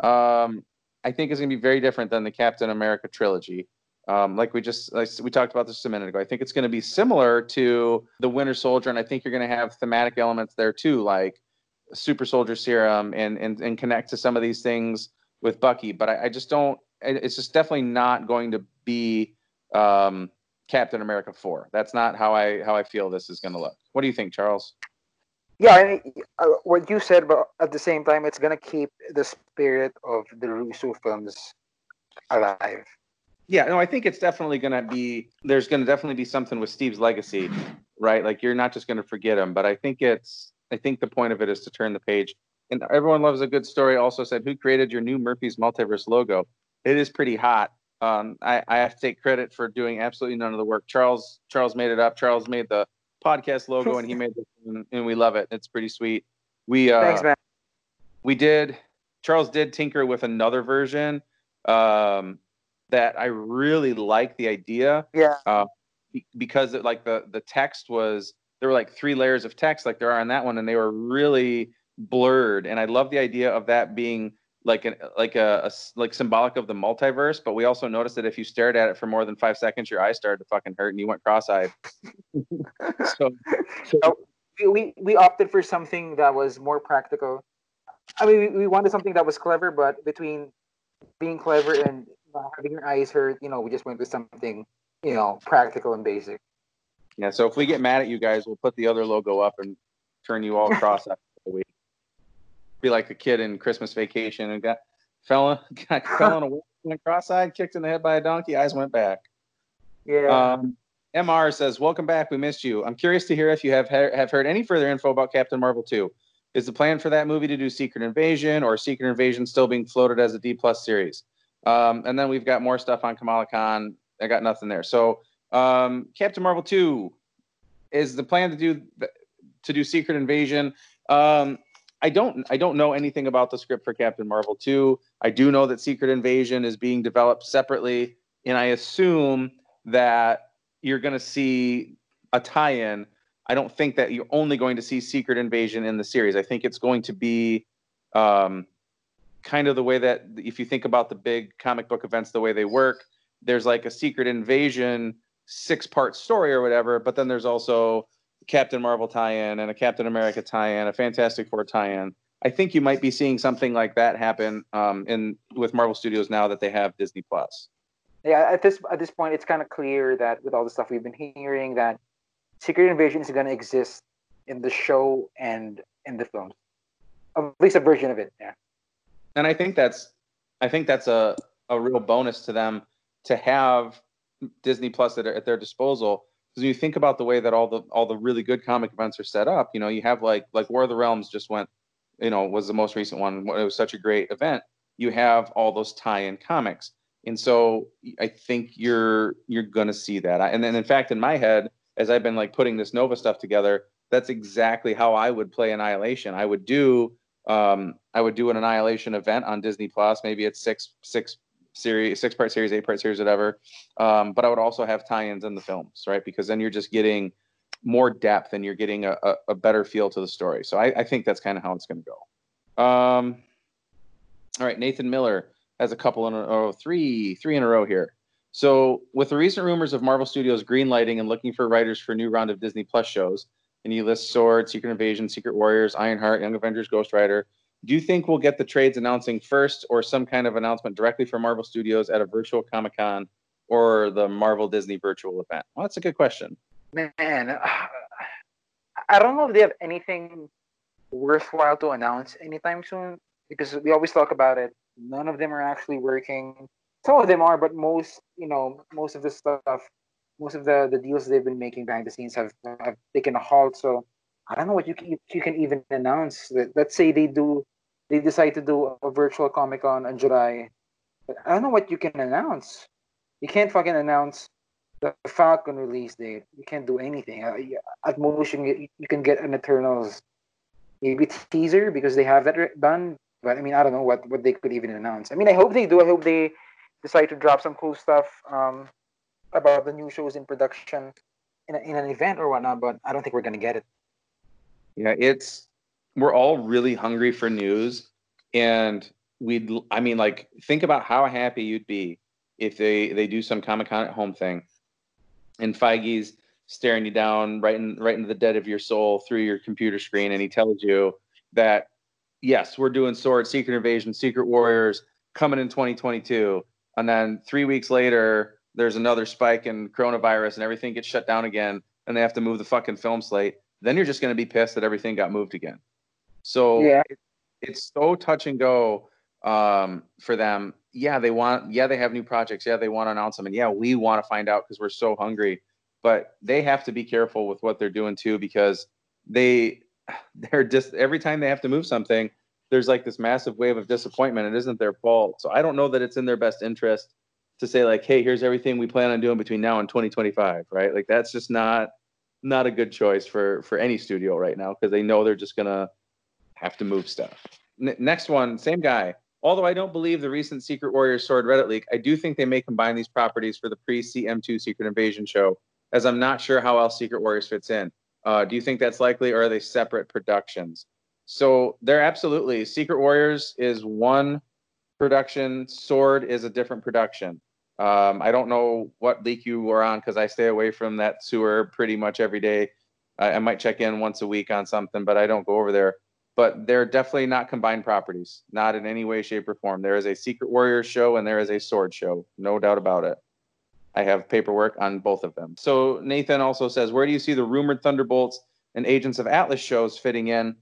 Um, I think it's going to be very different than the Captain America trilogy. Um, like we just like we talked about this a minute ago. I think it's going to be similar to the Winter Soldier, and I think you're going to have thematic elements there too, like super soldier serum and and and connect to some of these things with Bucky. But I, I just don't. It's just definitely not going to be um, Captain America four. That's not how I how I feel this is going to look. What do you think, Charles? Yeah, I mean, uh, what you said, but at the same time, it's gonna keep the spirit of the Russo films alive. Yeah, no, I think it's definitely going to be. There's going to definitely be something with Steve's legacy, right? Like you're not just going to forget him, but I think it's. I think the point of it is to turn the page. And everyone loves a good story. Also said, who created your new Murphy's Multiverse logo? It is pretty hot. Um, I, I have to take credit for doing absolutely none of the work. Charles Charles made it up. Charles made the podcast logo, and he made it, and, and we love it. It's pretty sweet. We uh, Thanks, man. we did. Charles did tinker with another version. Um, that I really like the idea. Yeah. Uh, because it, like the the text was there were like three layers of text like there are on that one, and they were really blurred. And I love the idea of that being like an like a, a like symbolic of the multiverse. But we also noticed that if you stared at it for more than five seconds, your eyes started to fucking hurt and you went cross-eyed. so, so we we opted for something that was more practical. I mean, we, we wanted something that was clever, but between being clever and having your eyes hurt, you know, we just went with something, you know, practical and basic. Yeah. So if we get mad at you guys, we'll put the other logo up and turn you all cross eyed the week. Be like a kid in Christmas vacation and got fell got fell on a went cross-eyed, kicked in the head by a donkey, eyes went back. Yeah. Um, MR says, "Welcome back. We missed you. I'm curious to hear if you have have heard any further info about Captain Marvel 2. Is the plan for that movie to do Secret Invasion, or Secret Invasion still being floated as a D plus series? Um, and then we've got more stuff on Kamala Khan. I got nothing there. So um, Captain Marvel 2 is the plan to do to do Secret Invasion. Um, I don't I don't know anything about the script for Captain Marvel 2. I do know that Secret Invasion is being developed separately, and I assume that you're going to see a tie-in. I don't think that you're only going to see Secret Invasion in the series. I think it's going to be um, kind of the way that if you think about the big comic book events, the way they work, there's like a secret invasion six part story or whatever, but then there's also Captain Marvel tie-in and a Captain America tie-in, a Fantastic Four tie-in. I think you might be seeing something like that happen um, in with Marvel Studios now that they have Disney Plus. Yeah, at this at this point, it's kind of clear that with all the stuff we've been hearing, that Secret Invasion is going to exist in the show and in the films, at least a version of it. Yeah and I think that's I think that's a a real bonus to them to have Disney Plus at, at their disposal. Because you think about the way that all the all the really good comic events are set up, you know, you have like like War of the Realms just went, you know, was the most recent one. It was such a great event. You have all those tie-in comics, and so I think you're you're gonna see that. And then in fact, in my head, as I've been like putting this Nova stuff together, that's exactly how I would play Annihilation. I would do um, I would do an Annihilation event on Disney Plus. Maybe it's six six series, six part series, eight part series, whatever. Um, but I would also have tie-ins in the films, right? Because then you're just getting more depth and you're getting a, a, a better feel to the story. So I, I think that's kind of how it's going to go. Um, all right, Nathan Miller has a couple in a row, three, three in a row here. So with the recent rumors of Marvel Studios greenlighting and looking for writers for a new round of Disney Plus shows, and you list Sword, Secret Invasion, Secret Warriors, Ironheart, Young Avengers, Ghost Rider. Do you think we'll get the trades announcing first or some kind of announcement directly from Marvel Studios at a virtual Comic Con or the Marvel Disney virtual event? Well, that's a good question. Man, I don't know if they have anything worthwhile to announce anytime soon because we always talk about it. None of them are actually working. Some of them are, but most, you know, most of the stuff most of the, the deals they've been making behind the scenes have, have taken a halt. So I don't know what you can, you can even announce. Let's say they do they decide to do a virtual Comic Con in July. I don't know what you can announce. You can't fucking announce the Falcon release date. You can't do anything. Uh, at most, you can get, you can get an Eternals maybe teaser because they have that done. But I mean, I don't know what, what they could even announce. I mean, I hope they do. I hope they decide to drop some cool stuff. Um, about the new shows in production in, a, in an event or whatnot, but I don't think we're gonna get it. Yeah, it's we're all really hungry for news, and we'd I mean, like think about how happy you'd be if they they do some Comic Con at home thing, and Feige's staring you down right in right into the dead of your soul through your computer screen, and he tells you that yes, we're doing Sword, Secret Invasion, Secret Warriors coming in 2022, and then three weeks later there's another spike in coronavirus and everything gets shut down again, and they have to move the fucking film slate. Then you're just going to be pissed that everything got moved again. So Yeah. it, it's so touch and go um, for them. Yeah, they want. Yeah, they have new projects. Yeah, they want to announce them, and yeah, we want to find out because we're so hungry. But they have to be careful with what they're doing too, because they they're just every time they have to move something, there's like this massive wave of disappointment. It isn't their fault. So I don't know that it's in their best interest to say like, hey, here's everything we plan on doing between now and 2025, right? Like that's just not not a good choice for for any studio right now because they know they're just gonna have to move stuff. N- next one, same guy. Although I don't believe the recent Secret Warriors Sword Reddit leak, I do think they may combine these properties for the pre CM2 Secret Invasion show, as I'm not sure how else Secret Warriors fits in. Uh, do you think that's likely, or are they separate productions? So they're absolutely Secret Warriors is one production, Sword is a different production. Um, I don't know what leak you were on because I stay away from that sewer pretty much every day. I, I might check in once a week on something, but I don't go over there. But they're definitely not combined properties, not in any way, shape, or form. There is a Secret Warriors show and there is a Sword show, no doubt about it. I have paperwork on both of them. So Nathan also says, where do you see the rumored Thunderbolts and Agents of Atlas shows fitting in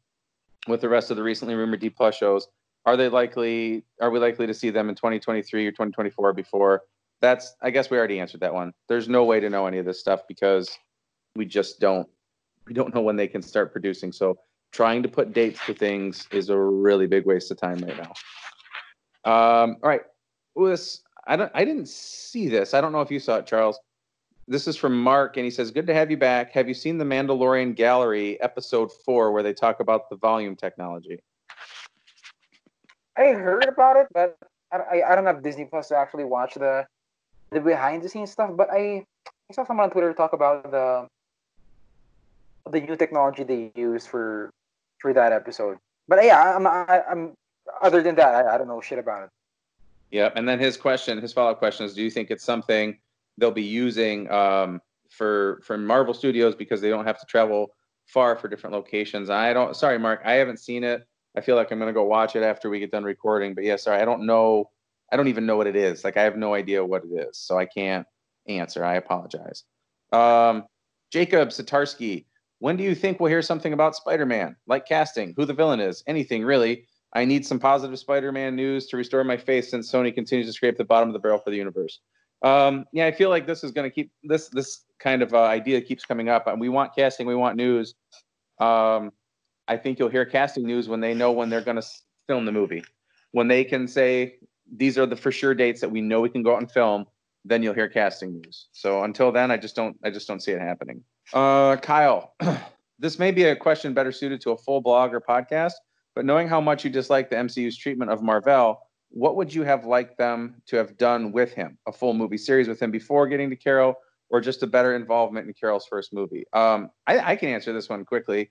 with the rest of the recently rumored D plus shows? Are they likely? Are we likely to see them in 2023 or 2024 before? That's. I guess we already answered that one. There's no way to know any of this stuff because we just don't. We don't know when they can start producing. So trying to put dates to things is a really big waste of time right now. Um, all right, this I don't. I didn't see this. I don't know if you saw it, Charles. This is from Mark, and he says, "Good to have you back. Have you seen the Mandalorian Gallery episode four, where they talk about the volume technology?" I heard about it, but I, I don't have Disney Plus to actually watch the the behind the scenes stuff. But I, I saw someone on Twitter talk about the the new technology they use for for that episode. But yeah, I'm I, I'm other than that, I, I don't know shit about it. Yep. And then his question, his follow up question is, do you think it's something they'll be using um, for for Marvel Studios because they don't have to travel far for different locations? I don't. Sorry, Mark, I haven't seen it. I feel like I'm gonna go watch it after we get done recording. But yeah, sorry, I don't know. I don't even know what it is. Like I have no idea what it is, so I can't answer. I apologize. Um, Jacob Satarsky, when do you think we'll hear something about Spider-Man? Like casting, who the villain is, anything really? I need some positive Spider-Man news to restore my faith since Sony continues to scrape the bottom of the barrel for the universe. Um, yeah, I feel like this is going to keep this this kind of uh, idea keeps coming up. And we want casting, we want news. Um, I think you'll hear casting news when they know when they're going to film the movie. When they can say these are the for sure dates that we know we can go out and film, then you'll hear casting news. So until then, I just don't I just don't see it happening. Uh, Kyle, this may be a question better suited to a full blog or podcast, but knowing how much you dislike the MCU's treatment of Marvel, what would you have liked them to have done with him? A full movie series with him before getting to Carol, or just a better involvement in Carol's first movie? Um, I, I can answer this one quickly.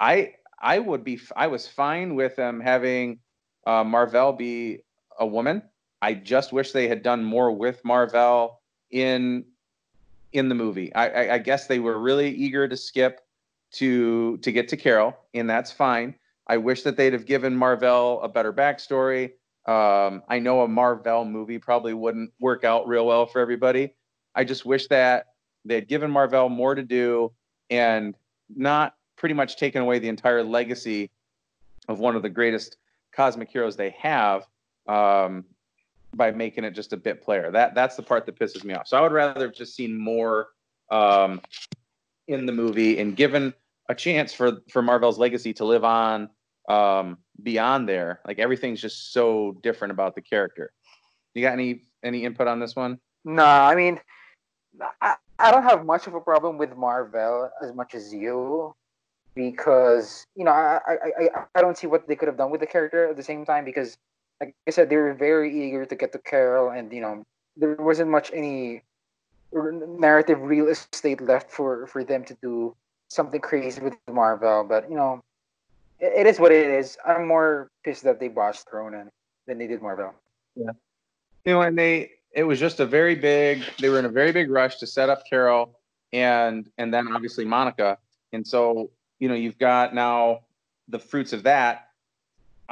I I would be I was fine with them having uh, Marvel be a woman. I just wish they had done more with Marvel in in the movie. I, I, I guess they were really eager to skip to to get to Carol, and that's fine. I wish that they'd have given Marvel a better backstory. Um, I know a Marvel movie probably wouldn't work out real well for everybody. I just wish that they had given Marvel more to do and not pretty much taken away the entire legacy of one of the greatest cosmic heroes they have um, by making it just a bit player. That that's the part that pisses me off. So I would rather have just seen more um, in the movie and given a chance for for Marvel's legacy to live on um, beyond there. Like everything's just so different about the character. You got any any input on this one? No, I mean, I, I don't have much of a problem with Marvel as much as you, because you know I, I I I don't see what they could have done with the character at the same time because, like I said, they were very eager to get to Carol, and you know there wasn't much any narrative real estate left for for them to do something crazy with Marvel. But you know, it, it is what it is. I'm more pissed that they botched Ronan than they did Marvel. Yeah, you know, and they it was just a very big. They were in a very big rush to set up Carol and and then obviously Monica, and so you know you've got now the fruits of that.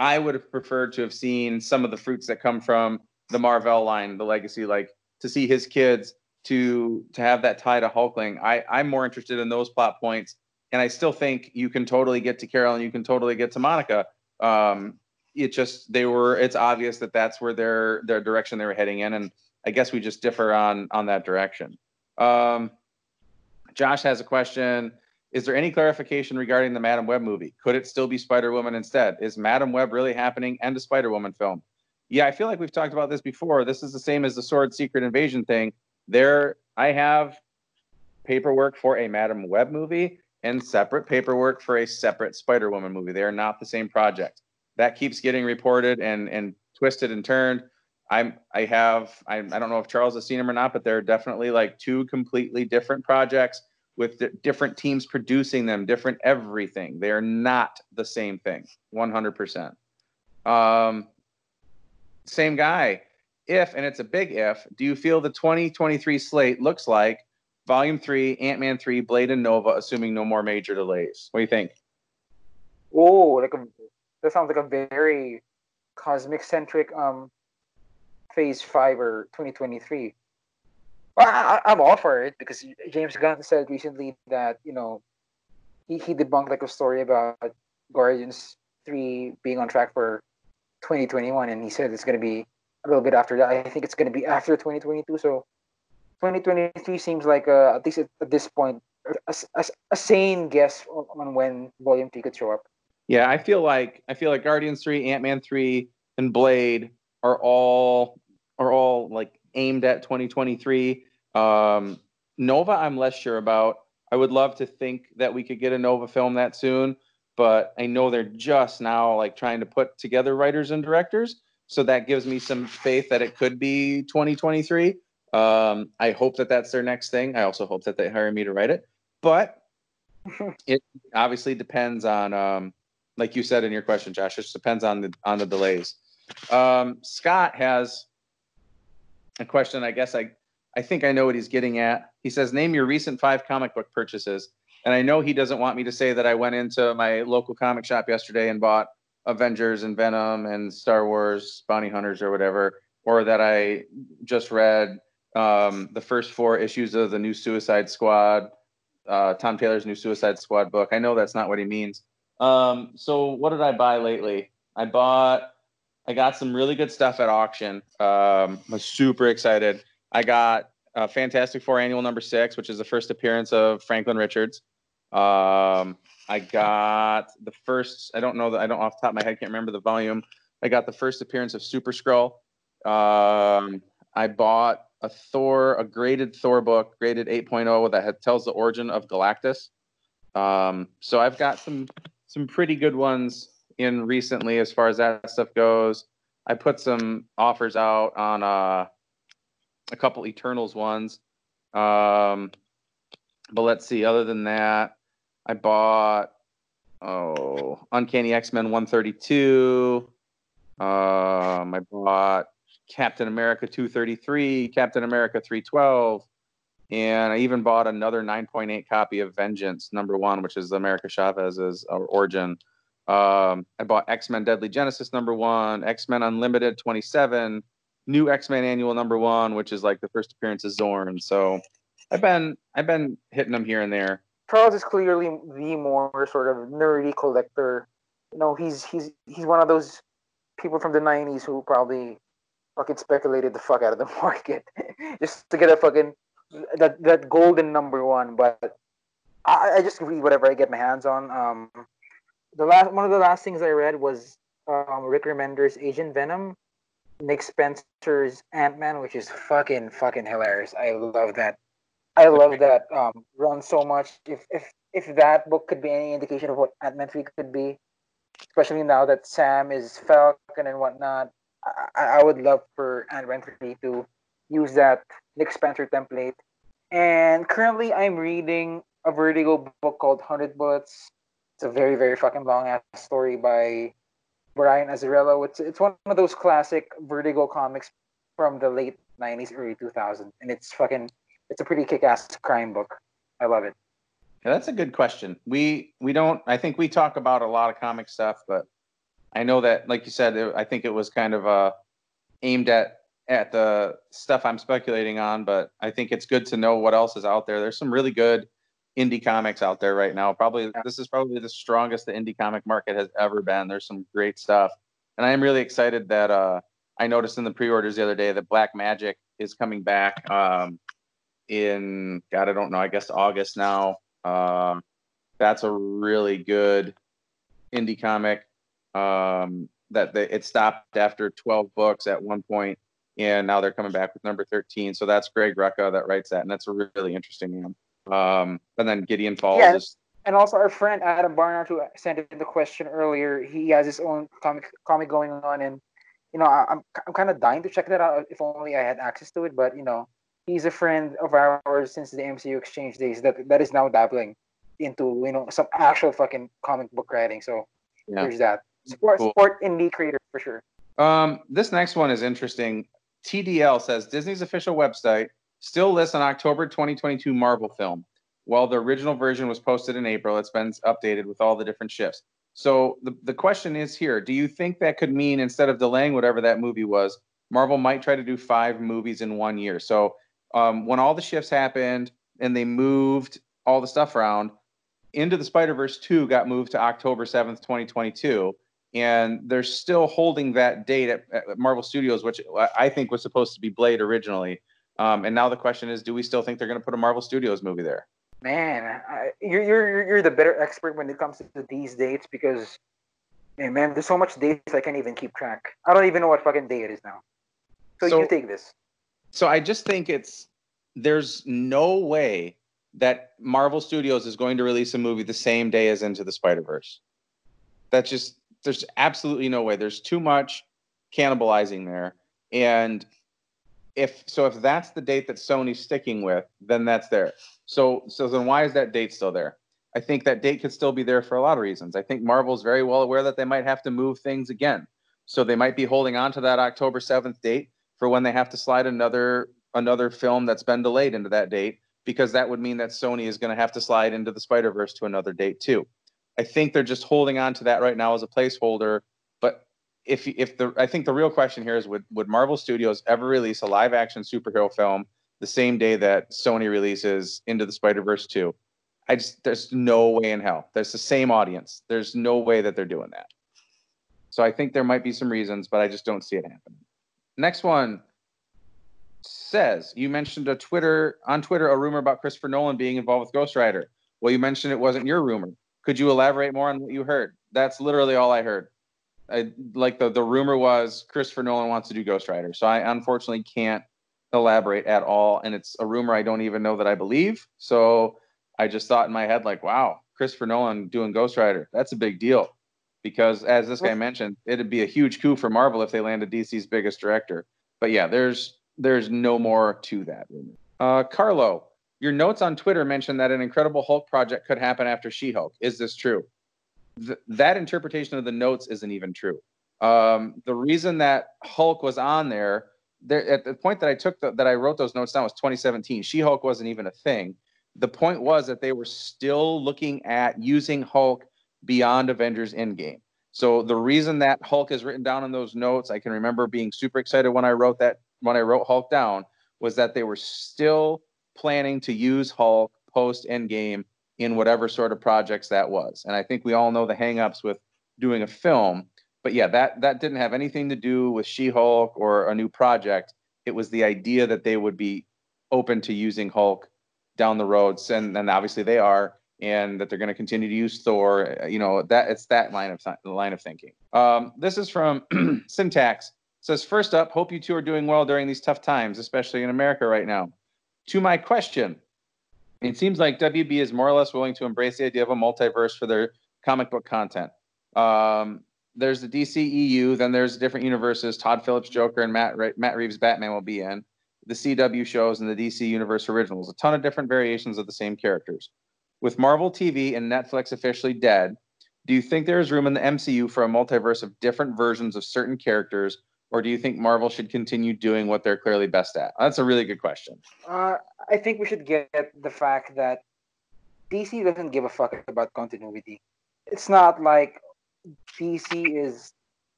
I would have preferred to have seen some of the fruits that come from the Mar-Vell line, the legacy, like to see his kids to to have that tie to Hulkling. I I'm more interested in those plot points, and I still think you can totally get to Carol and you can totally get to Monica. Um, it just they were it's obvious that that's where their their direction they were heading in, and I guess we just differ on on that direction. Um, Josh has a question. Is there any clarification regarding the Madame Web movie? Could it still be Spider Woman instead? Is Madame Web really happening and a Spider Woman film? Yeah, I feel like we've talked about this before. This is the same as the Sword Secret Invasion thing. There, I have paperwork for a Madame Web movie and separate paperwork for a separate Spider Woman movie. They are not the same project. That keeps getting reported and and twisted and turned. I'm I have I, I don't know if Charles has seen them or not, but they're definitely like two completely different projects with different teams producing them, different everything. They are not the same thing, 100%. Um, same guy. If, and it's a big if, do you feel the 2023 slate looks like Volume 3, Ant Man 3, Blade and Nova, assuming no more major delays? What do you think? Oh, like a, that sounds like a very cosmic centric um phase five or 2023. I, I'm all for it because James Gunn said recently that you know he, he debunked like a story about Guardians three being on track for 2021, and he said it's going to be a little bit after that. I think it's going to be after 2022. So 2023 seems like uh, at least at, at this point a, a, a sane guess on, on when Volume Three could show up. Yeah, I feel like I feel like Guardians three, Ant Man three, and Blade are all are all like aimed at 2023. Um, Nova, I'm less sure about. I would love to think that we could get a Nova film that soon, but I know they're just now like trying to put together writers and directors. So that gives me some faith that it could be 2023. Um, I hope that that's their next thing. I also hope that they hire me to write it, but it obviously depends on, um, like you said in your question, Josh. It just depends on the on the delays. Um, Scott has a question. I guess I, I think I know what he's getting at. He says, "Name your recent five comic book purchases." And I know he doesn't want me to say that I went into my local comic shop yesterday and bought Avengers and Venom and Star Wars Bounty Hunters or whatever, or that I just read um, the first four issues of the new Suicide Squad, uh, Tom Taylor's new Suicide Squad book. I know that's not what he means. Um, so what did I buy lately? I bought I got some really good stuff at auction. Um, I was super excited. I got uh, Fantastic Four Annual Number Six, which is the first appearance of Franklin Richards. Um, I got the first. I don't know that I don't off the top of my head can't remember the volume. I got the first appearance of Super Skrull. Um, I bought a Thor, a graded Thor book, graded 8.0 that tells the origin of Galactus. Um, so I've got some some pretty good ones in recently as far as that stuff goes. I put some offers out on uh, a couple Eternals ones. Um, but let's see. Other than that, I bought oh Uncanny X Men 132. Um, I bought Captain America 233, Captain America 312, and I even bought another 9.8 copy of Vengeance number one, which is America Chavez's uh, origin. Um, I bought X Men Deadly Genesis number one, X Men Unlimited 27, new X Men Annual number one, which is like the first appearance of Xorn. So I've been I've been hitting them here and there. Charles is clearly the more sort of nerdy collector. You know, he's he's he's one of those people from the '90s who probably fucking speculated the fuck out of the market just to get a fucking that that golden number one. But I, I just read whatever I get my hands on. Um, the last one of the last things I read was um, Rick Remender's Agent Venom, Nick Spencer's Ant Man, which is fucking fucking hilarious. I love that. I love that um, run so much. If if if that book could be any indication of what Ant Man three could be, especially now that Sam is Falcon and whatnot, I, I would love for Ant Man three to use that Nick Spencer template. And currently, I'm reading a Vertigo book called Hundred Bullets it's a very very fucking long ass story by Brian Azzarello. It's it's one of those classic Vertigo comics from the late '90s, early 2000s, and it's fucking it's a pretty kick-ass crime book. I love it. Yeah, that's a good question. We we don't. I think we talk about a lot of comic stuff, but I know that, like you said, I think it was kind of uh, aimed at at the stuff I'm speculating on. But I think it's good to know what else is out there. There's some really good indie comics out there right now. Probably this is probably the strongest the indie comic market has ever been. There's some great stuff, and I am really excited that uh, I noticed in the pre-orders the other day that Black Magic is coming back um, in God I don't know I guess August now. Um, that's a really good indie comic. Um, that they, it stopped after 12 books at one point, and now they're coming back with number 13. So that's Greg Rucka that writes that, and that's a really interesting one. Um, and then Gideon Falls Yeah. And also our friend Adam Barnard, who sent in the question earlier, he has his own comic comic going on, and you know I, I'm I'm kind of dying to check that out. If only I had access to it, but you know he's a friend of ours since the MCU exchange days that that is now dabbling into you know some actual fucking comic book writing. So yeah. there's that support Cool. support indie creators for sure. Um, this next one is interesting. TDL says Disney's official website still lists an October 2022 Marvel film. While the original version was posted in April, it's been updated with all the different shifts. So the, the question is here do you think that could mean instead of delaying whatever that movie was, Marvel might try to do five movies in one year? So um, when all the shifts happened and they moved all the stuff around, Into the Spider Verse 2 got moved to October 7th, 2022 and they're still holding that date at, at Marvel Studios, which I think was supposed to be Blade originally. Um, and now the question is, do we still think they're going to put a Marvel Studios movie there? Man, I, you're you're you're the better expert when it comes to these dates because, man, man, there's so much dates I can't even keep track. I don't even know what fucking day it is now. So, So- you take this. So I just think it's there's no way that Marvel Studios is going to release a movie the same day as Into the Spider Verse. That's just there's absolutely no way. There's too much cannibalizing there, and if so, if that's the date that Sony's sticking with, then that's there. So so then why is that date still there? I think that date could still be there for a lot of reasons. I think Marvel's very well aware that they might have to move things again. So they might be holding on to that October 7th date for when they have to slide another another film that's been delayed into that date because that would mean that Sony is going to have to slide into the Spider-Verse to another date too. I think they're just holding on to that right now as a placeholder, if if the I think the real question here is would would Marvel Studios ever release a live action superhero film the same day that Sony releases Into the Spider-Verse 2? I just there's no way in hell. There's the same audience. There's no way that they're doing that. So I think there might be some reasons, but I just don't see it happening. Next one says you mentioned a Twitter on Twitter a rumor about Christopher Nolan being involved with Ghost Rider. Well, you mentioned it wasn't your rumor. Could you elaborate more on what you heard? That's literally all I heard. I like the the rumor was Christopher Nolan wants to do Ghost Rider. So I unfortunately can't elaborate at all and it's a rumor I don't even know that I believe. So I just thought in my head like, wow, Christopher Nolan doing Ghost Rider. That's a big deal. Because as this guy mentioned, it'd be a huge coup for Marvel if they landed DC's biggest director. But yeah, there's there's no more to that rumor. Uh, Carlo, your notes on Twitter mentioned that an Incredible Hulk project could happen after She-Hulk. Is this true? Th- that interpretation of the notes isn't even true. Um, the reason that Hulk was on there, there at the point that I took the, that I wrote those notes down was 2017. She-Hulk wasn't even a thing. The point was that they were still looking at using Hulk beyond Avengers Endgame. So the reason that Hulk is written down in those notes, I can remember being super excited when I wrote that when I wrote Hulk down, was that they were still planning to use Hulk post Endgame in whatever sort of projects that was. And I think we all know the hangups with doing a film. But yeah, that that didn't have anything to do with She-Hulk or a new project. It was the idea that they would be open to using Hulk down the roads, and and obviously they are, and that they're going to continue to use Thor. You know that it's that line of line of thinking. Um, this is from Syntax. Says first up, hope you two are doing well during these tough times, especially in America right now. To my question, it seems like WB is more or less willing to embrace the idea of a multiverse for their comic book content. Um, there's the DCEU, then there's different universes. Todd Phillips Joker and Matt Re- Matt Reeves Batman will be in the CW shows and the DC Universe originals. A ton of different variations of the same characters. With Marvel TV and Netflix officially dead, do you think there is room in the MCU for a multiverse of different versions of certain characters or do you think Marvel should continue doing what they're clearly best at? That's a really good question. Uh, I think we should get the fact that DC doesn't give a fuck about continuity. It's not like DC is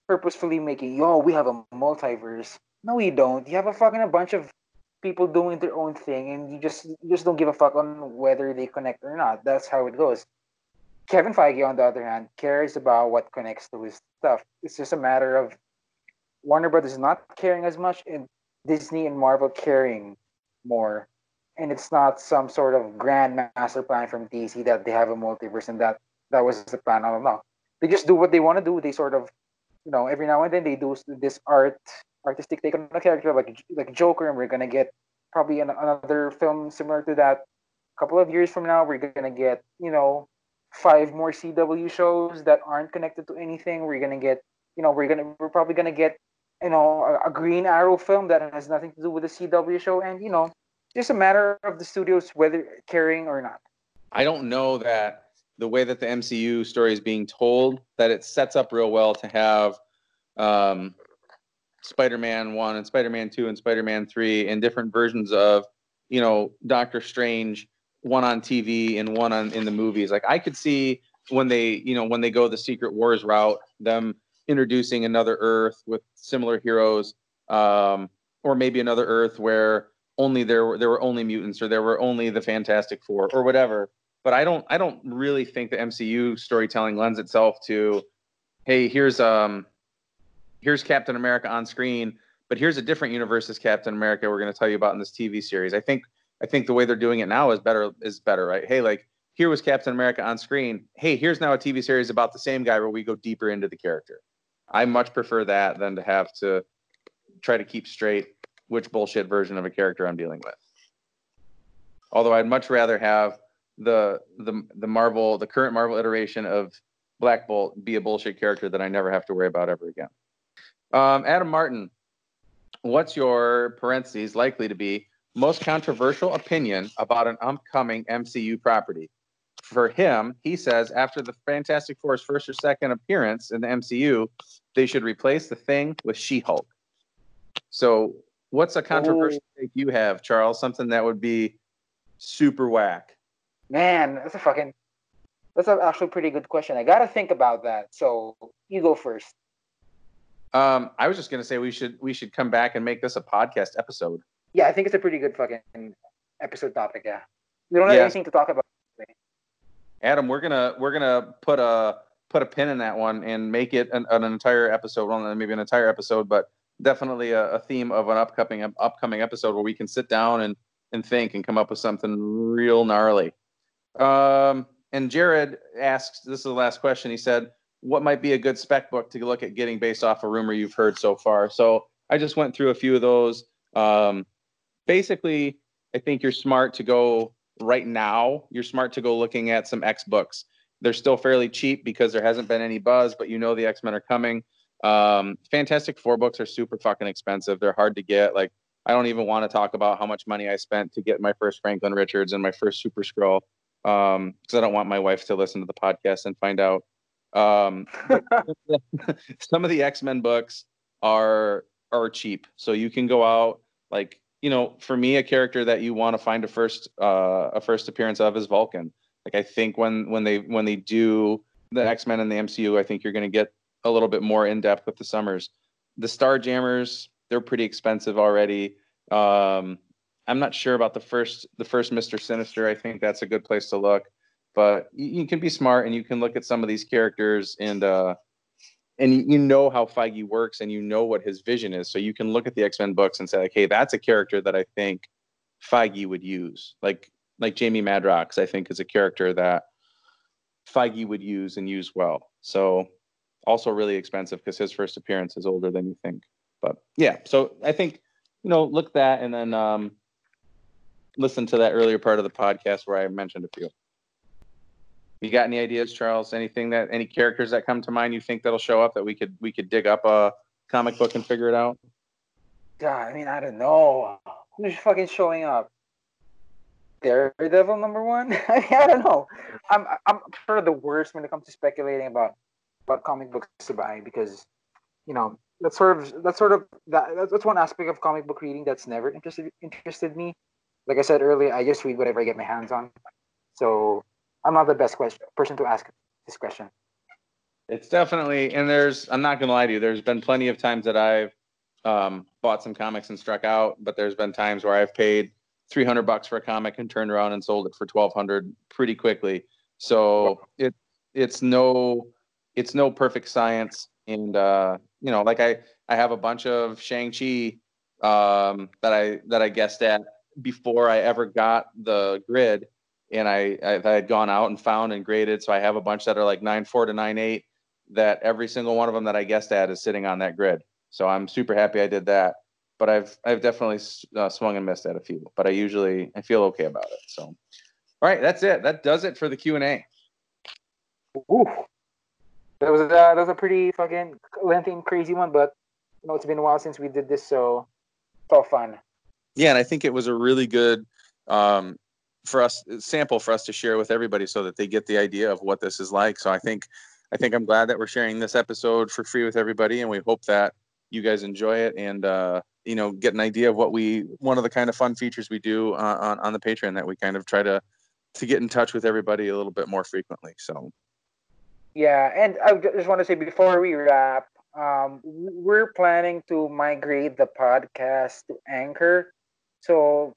purposefully making, yo, we have a multiverse. No, you don't. You have a fucking a bunch of people doing their own thing, and you just you just don't give a fuck on whether they connect or not. That's how it goes. Kevin Feige, on the other hand, cares about what connects to his stuff. It's just a matter of Warner Brothers not caring as much, and Disney and Marvel caring more. And it's not some sort of grand master plan from DC that they have a multiverse and that that was the plan all along. They just do what they want to do. They sort of, you know, every now and then they do this art, artistic take on a character like like Joker, and we're gonna get probably an, another film similar to that. A couple of years from now, we're gonna get, you know, five more CW shows that aren't connected to anything. We're gonna get, you know, we're gonna we're probably gonna get you know, a, a, Green Arrow film that has nothing to do with the CW show, and you know, just a matter of the studios whether caring or not. I don't know that the way that the MCU story is being told that it sets up real well to have um, Spider-Man one and Spider-Man two and Spider-Man three and different versions of you know Doctor Strange one on TV and one on in the movies. Like I could see when they you know when they go the Secret Wars route, them introducing another Earth with similar heroes, um, or maybe another Earth where only there were there were only mutants or there were only the Fantastic Four or whatever. But I don't I don't really think the MCU storytelling lends itself to, hey, here's um here's Captain America on screen, but here's a different universe as Captain America we're going to tell you about in this TV series. I think I think the way they're doing it now is better is better, right? Hey, like here was Captain America on screen. Hey, here's now a TV series about the same guy where we go deeper into the character. I much prefer that than to have to try to keep straight which bullshit version of a character I'm dealing with. Although I'd much rather have the the the Marvel, the current Marvel iteration of Black Bolt be a bullshit character that I never have to worry about ever again. Um, Adam Martin, what's your parentheses likely to be most controversial opinion about an upcoming MCU property? For him, he says after the Fantastic Four's first or second appearance in the MCU, they should replace the Thing with She-Hulk. So, what's a controversial oh. take you have, Charles? Something that would be super whack. Man, that's a fucking that's actually a pretty good question. I gotta think about that. So you go first. Um, I was just gonna say we should we should come back and make this a podcast episode. Yeah, I think it's a pretty good fucking episode topic. Yeah, we don't have yeah. anything to talk about. Adam, we're gonna we're gonna put a put a pin in that one and make it an, an entire episode, well, maybe an entire episode, but definitely a, a, theme of an upcoming upcoming episode where we can sit down and and think and come up with something real gnarly. Um, and Jared asks, this is the last question. He said, "What might be a good spec book to look at getting based off a rumor you've heard so far?" So I just went through a few of those. Um, basically, I think you're smart to go right now. You're smart to go looking at some X books. They're still fairly cheap because there hasn't been any buzz, but you know the X Men are coming. Um, Fantastic Four books are super fucking expensive. They're hard to get. Like I don't even want to talk about how much money I spent to get my first Franklin Richards and my first Super Skrull because um, I don't want my wife to listen to the podcast and find out. Um, some of the X Men books are are cheap, so you can go out like you know, for me, a character that you want to find a first uh, a first appearance of is Vulcan. Like I think when when they when they do the X Men in the MCU, I think you're going to get a little bit more in depth with the Summers. The Star Jammers, they're pretty expensive already. Um, I'm not sure about the first the first Mister Sinister. I think that's a good place to look, but you, you, can be smart and you can look at some of these characters and uh, and you know how Feige works and you know what his vision is. So you can look at the X Men books and say like, hey, that's a character that I think Feige would use. Like like Jamie Madrox, I think is a character that Feige would use and use well. So also really expensive because his first appearance is older than you think. But yeah, so I think you know look that and then um, listen to that earlier part of the podcast where I mentioned a few. You got any ideas, Charles? Anything that any characters that come to mind you think that'll show up that we could we could dig up a comic book and figure it out? God, I mean, I don't know. Who's fucking showing up? Daredevil number one? I, mean, I don't know. I'm I'm sure the worst when it comes to speculating about about comic books to buy because you know that's sort of that's sort of that that's one aspect of comic book reading that's never interested interested me. Like I said earlier, I just read whatever I get my hands on. So I'm not the best question person to ask this question. It's definitely, and there's, I'm not gonna lie to you, there's been plenty of times that I've um, bought some comics and struck out, but there's been times where I've paid 300 bucks for a comic and turned around and sold it for 1200 pretty quickly. So it, it's no, it's no perfect science. And, uh, you know, like I, I have a bunch of Shang-Chi um, that I, that I guessed at before I ever got the grid and I, I had gone out and found and graded. So I have a bunch that are like nine four to nine eight. That every single one of them that I guessed at is sitting on that grid. So I'm super happy I did that. But I've I've definitely uh, swung and missed at a few. But I usually I feel okay about it. So, all right, that's it. That does it for the Q and A. Ooh, that was a, that was a pretty fucking lengthy and crazy one. But you know, it's been a while since we did this, so it's all fun. Yeah, and I think it was a really good um, for us sample for us to share with everybody so that they get the idea of what this is like. So I think I think I'm glad that we're sharing this episode for free with everybody, and we hope that you guys enjoy it and uh, you know get an idea of what we one of the kind of fun features we do uh, on on the Patreon that we kind of try to to get in touch with everybody a little bit more frequently. So yeah, and I just want to say before we wrap, um, we're planning to migrate the podcast to Anchor. So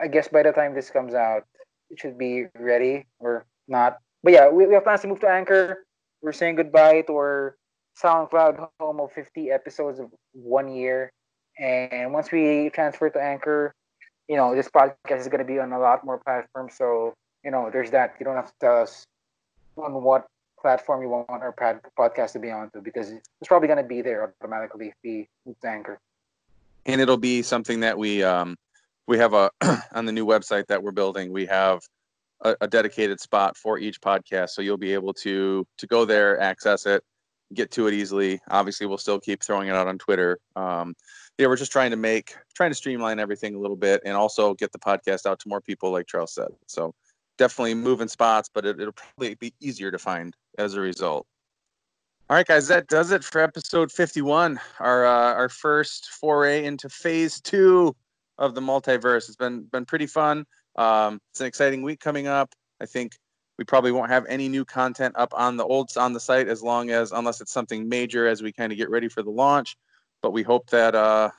I guess by the time this comes out, it should be ready or not. But yeah, we, we have plans to move to Anchor. We're saying goodbye to our SoundCloud home of 50 episodes of one year. And once we transfer to Anchor, you know, this podcast is going to be on a lot more platforms. So, you know, there's that. You don't have to tell us on what platform you want our podcast to be on to because it's probably going to be there automatically if we move to Anchor. And it'll be something that we um, we have a on the new website that we're building we have a, a, dedicated spot for each podcast. So you'll be able to to go there access it get to it easily. Obviously we'll still keep throwing it out on twitter. Um, yeah we're just trying to make trying to streamline everything a little bit and also get the podcast out to more people like charles said. So definitely moving spots but it, it'll probably be easier to find as a result. All right, guys, that does it for episode 51, our uh, our first foray into phase two of the multiverse. It's been been pretty fun. Um, it's an exciting week coming up. I think we probably won't have any new content up on the old on the site as long as unless it's something major as we kind of get ready for the launch. But we hope that uh,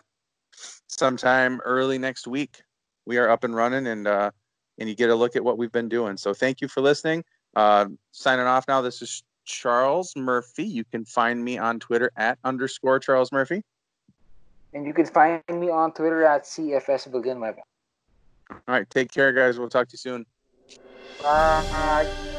sometime early next week we are up and running and uh, and you get a look at what we've been doing. So thank you for listening. Uh, signing off now. This is Charles Murphy. You can find me on Twitter at underscore Charles Murphy. And you can find me on Twitter at CFS All right. Take care, guys. We'll talk to you soon. Bye.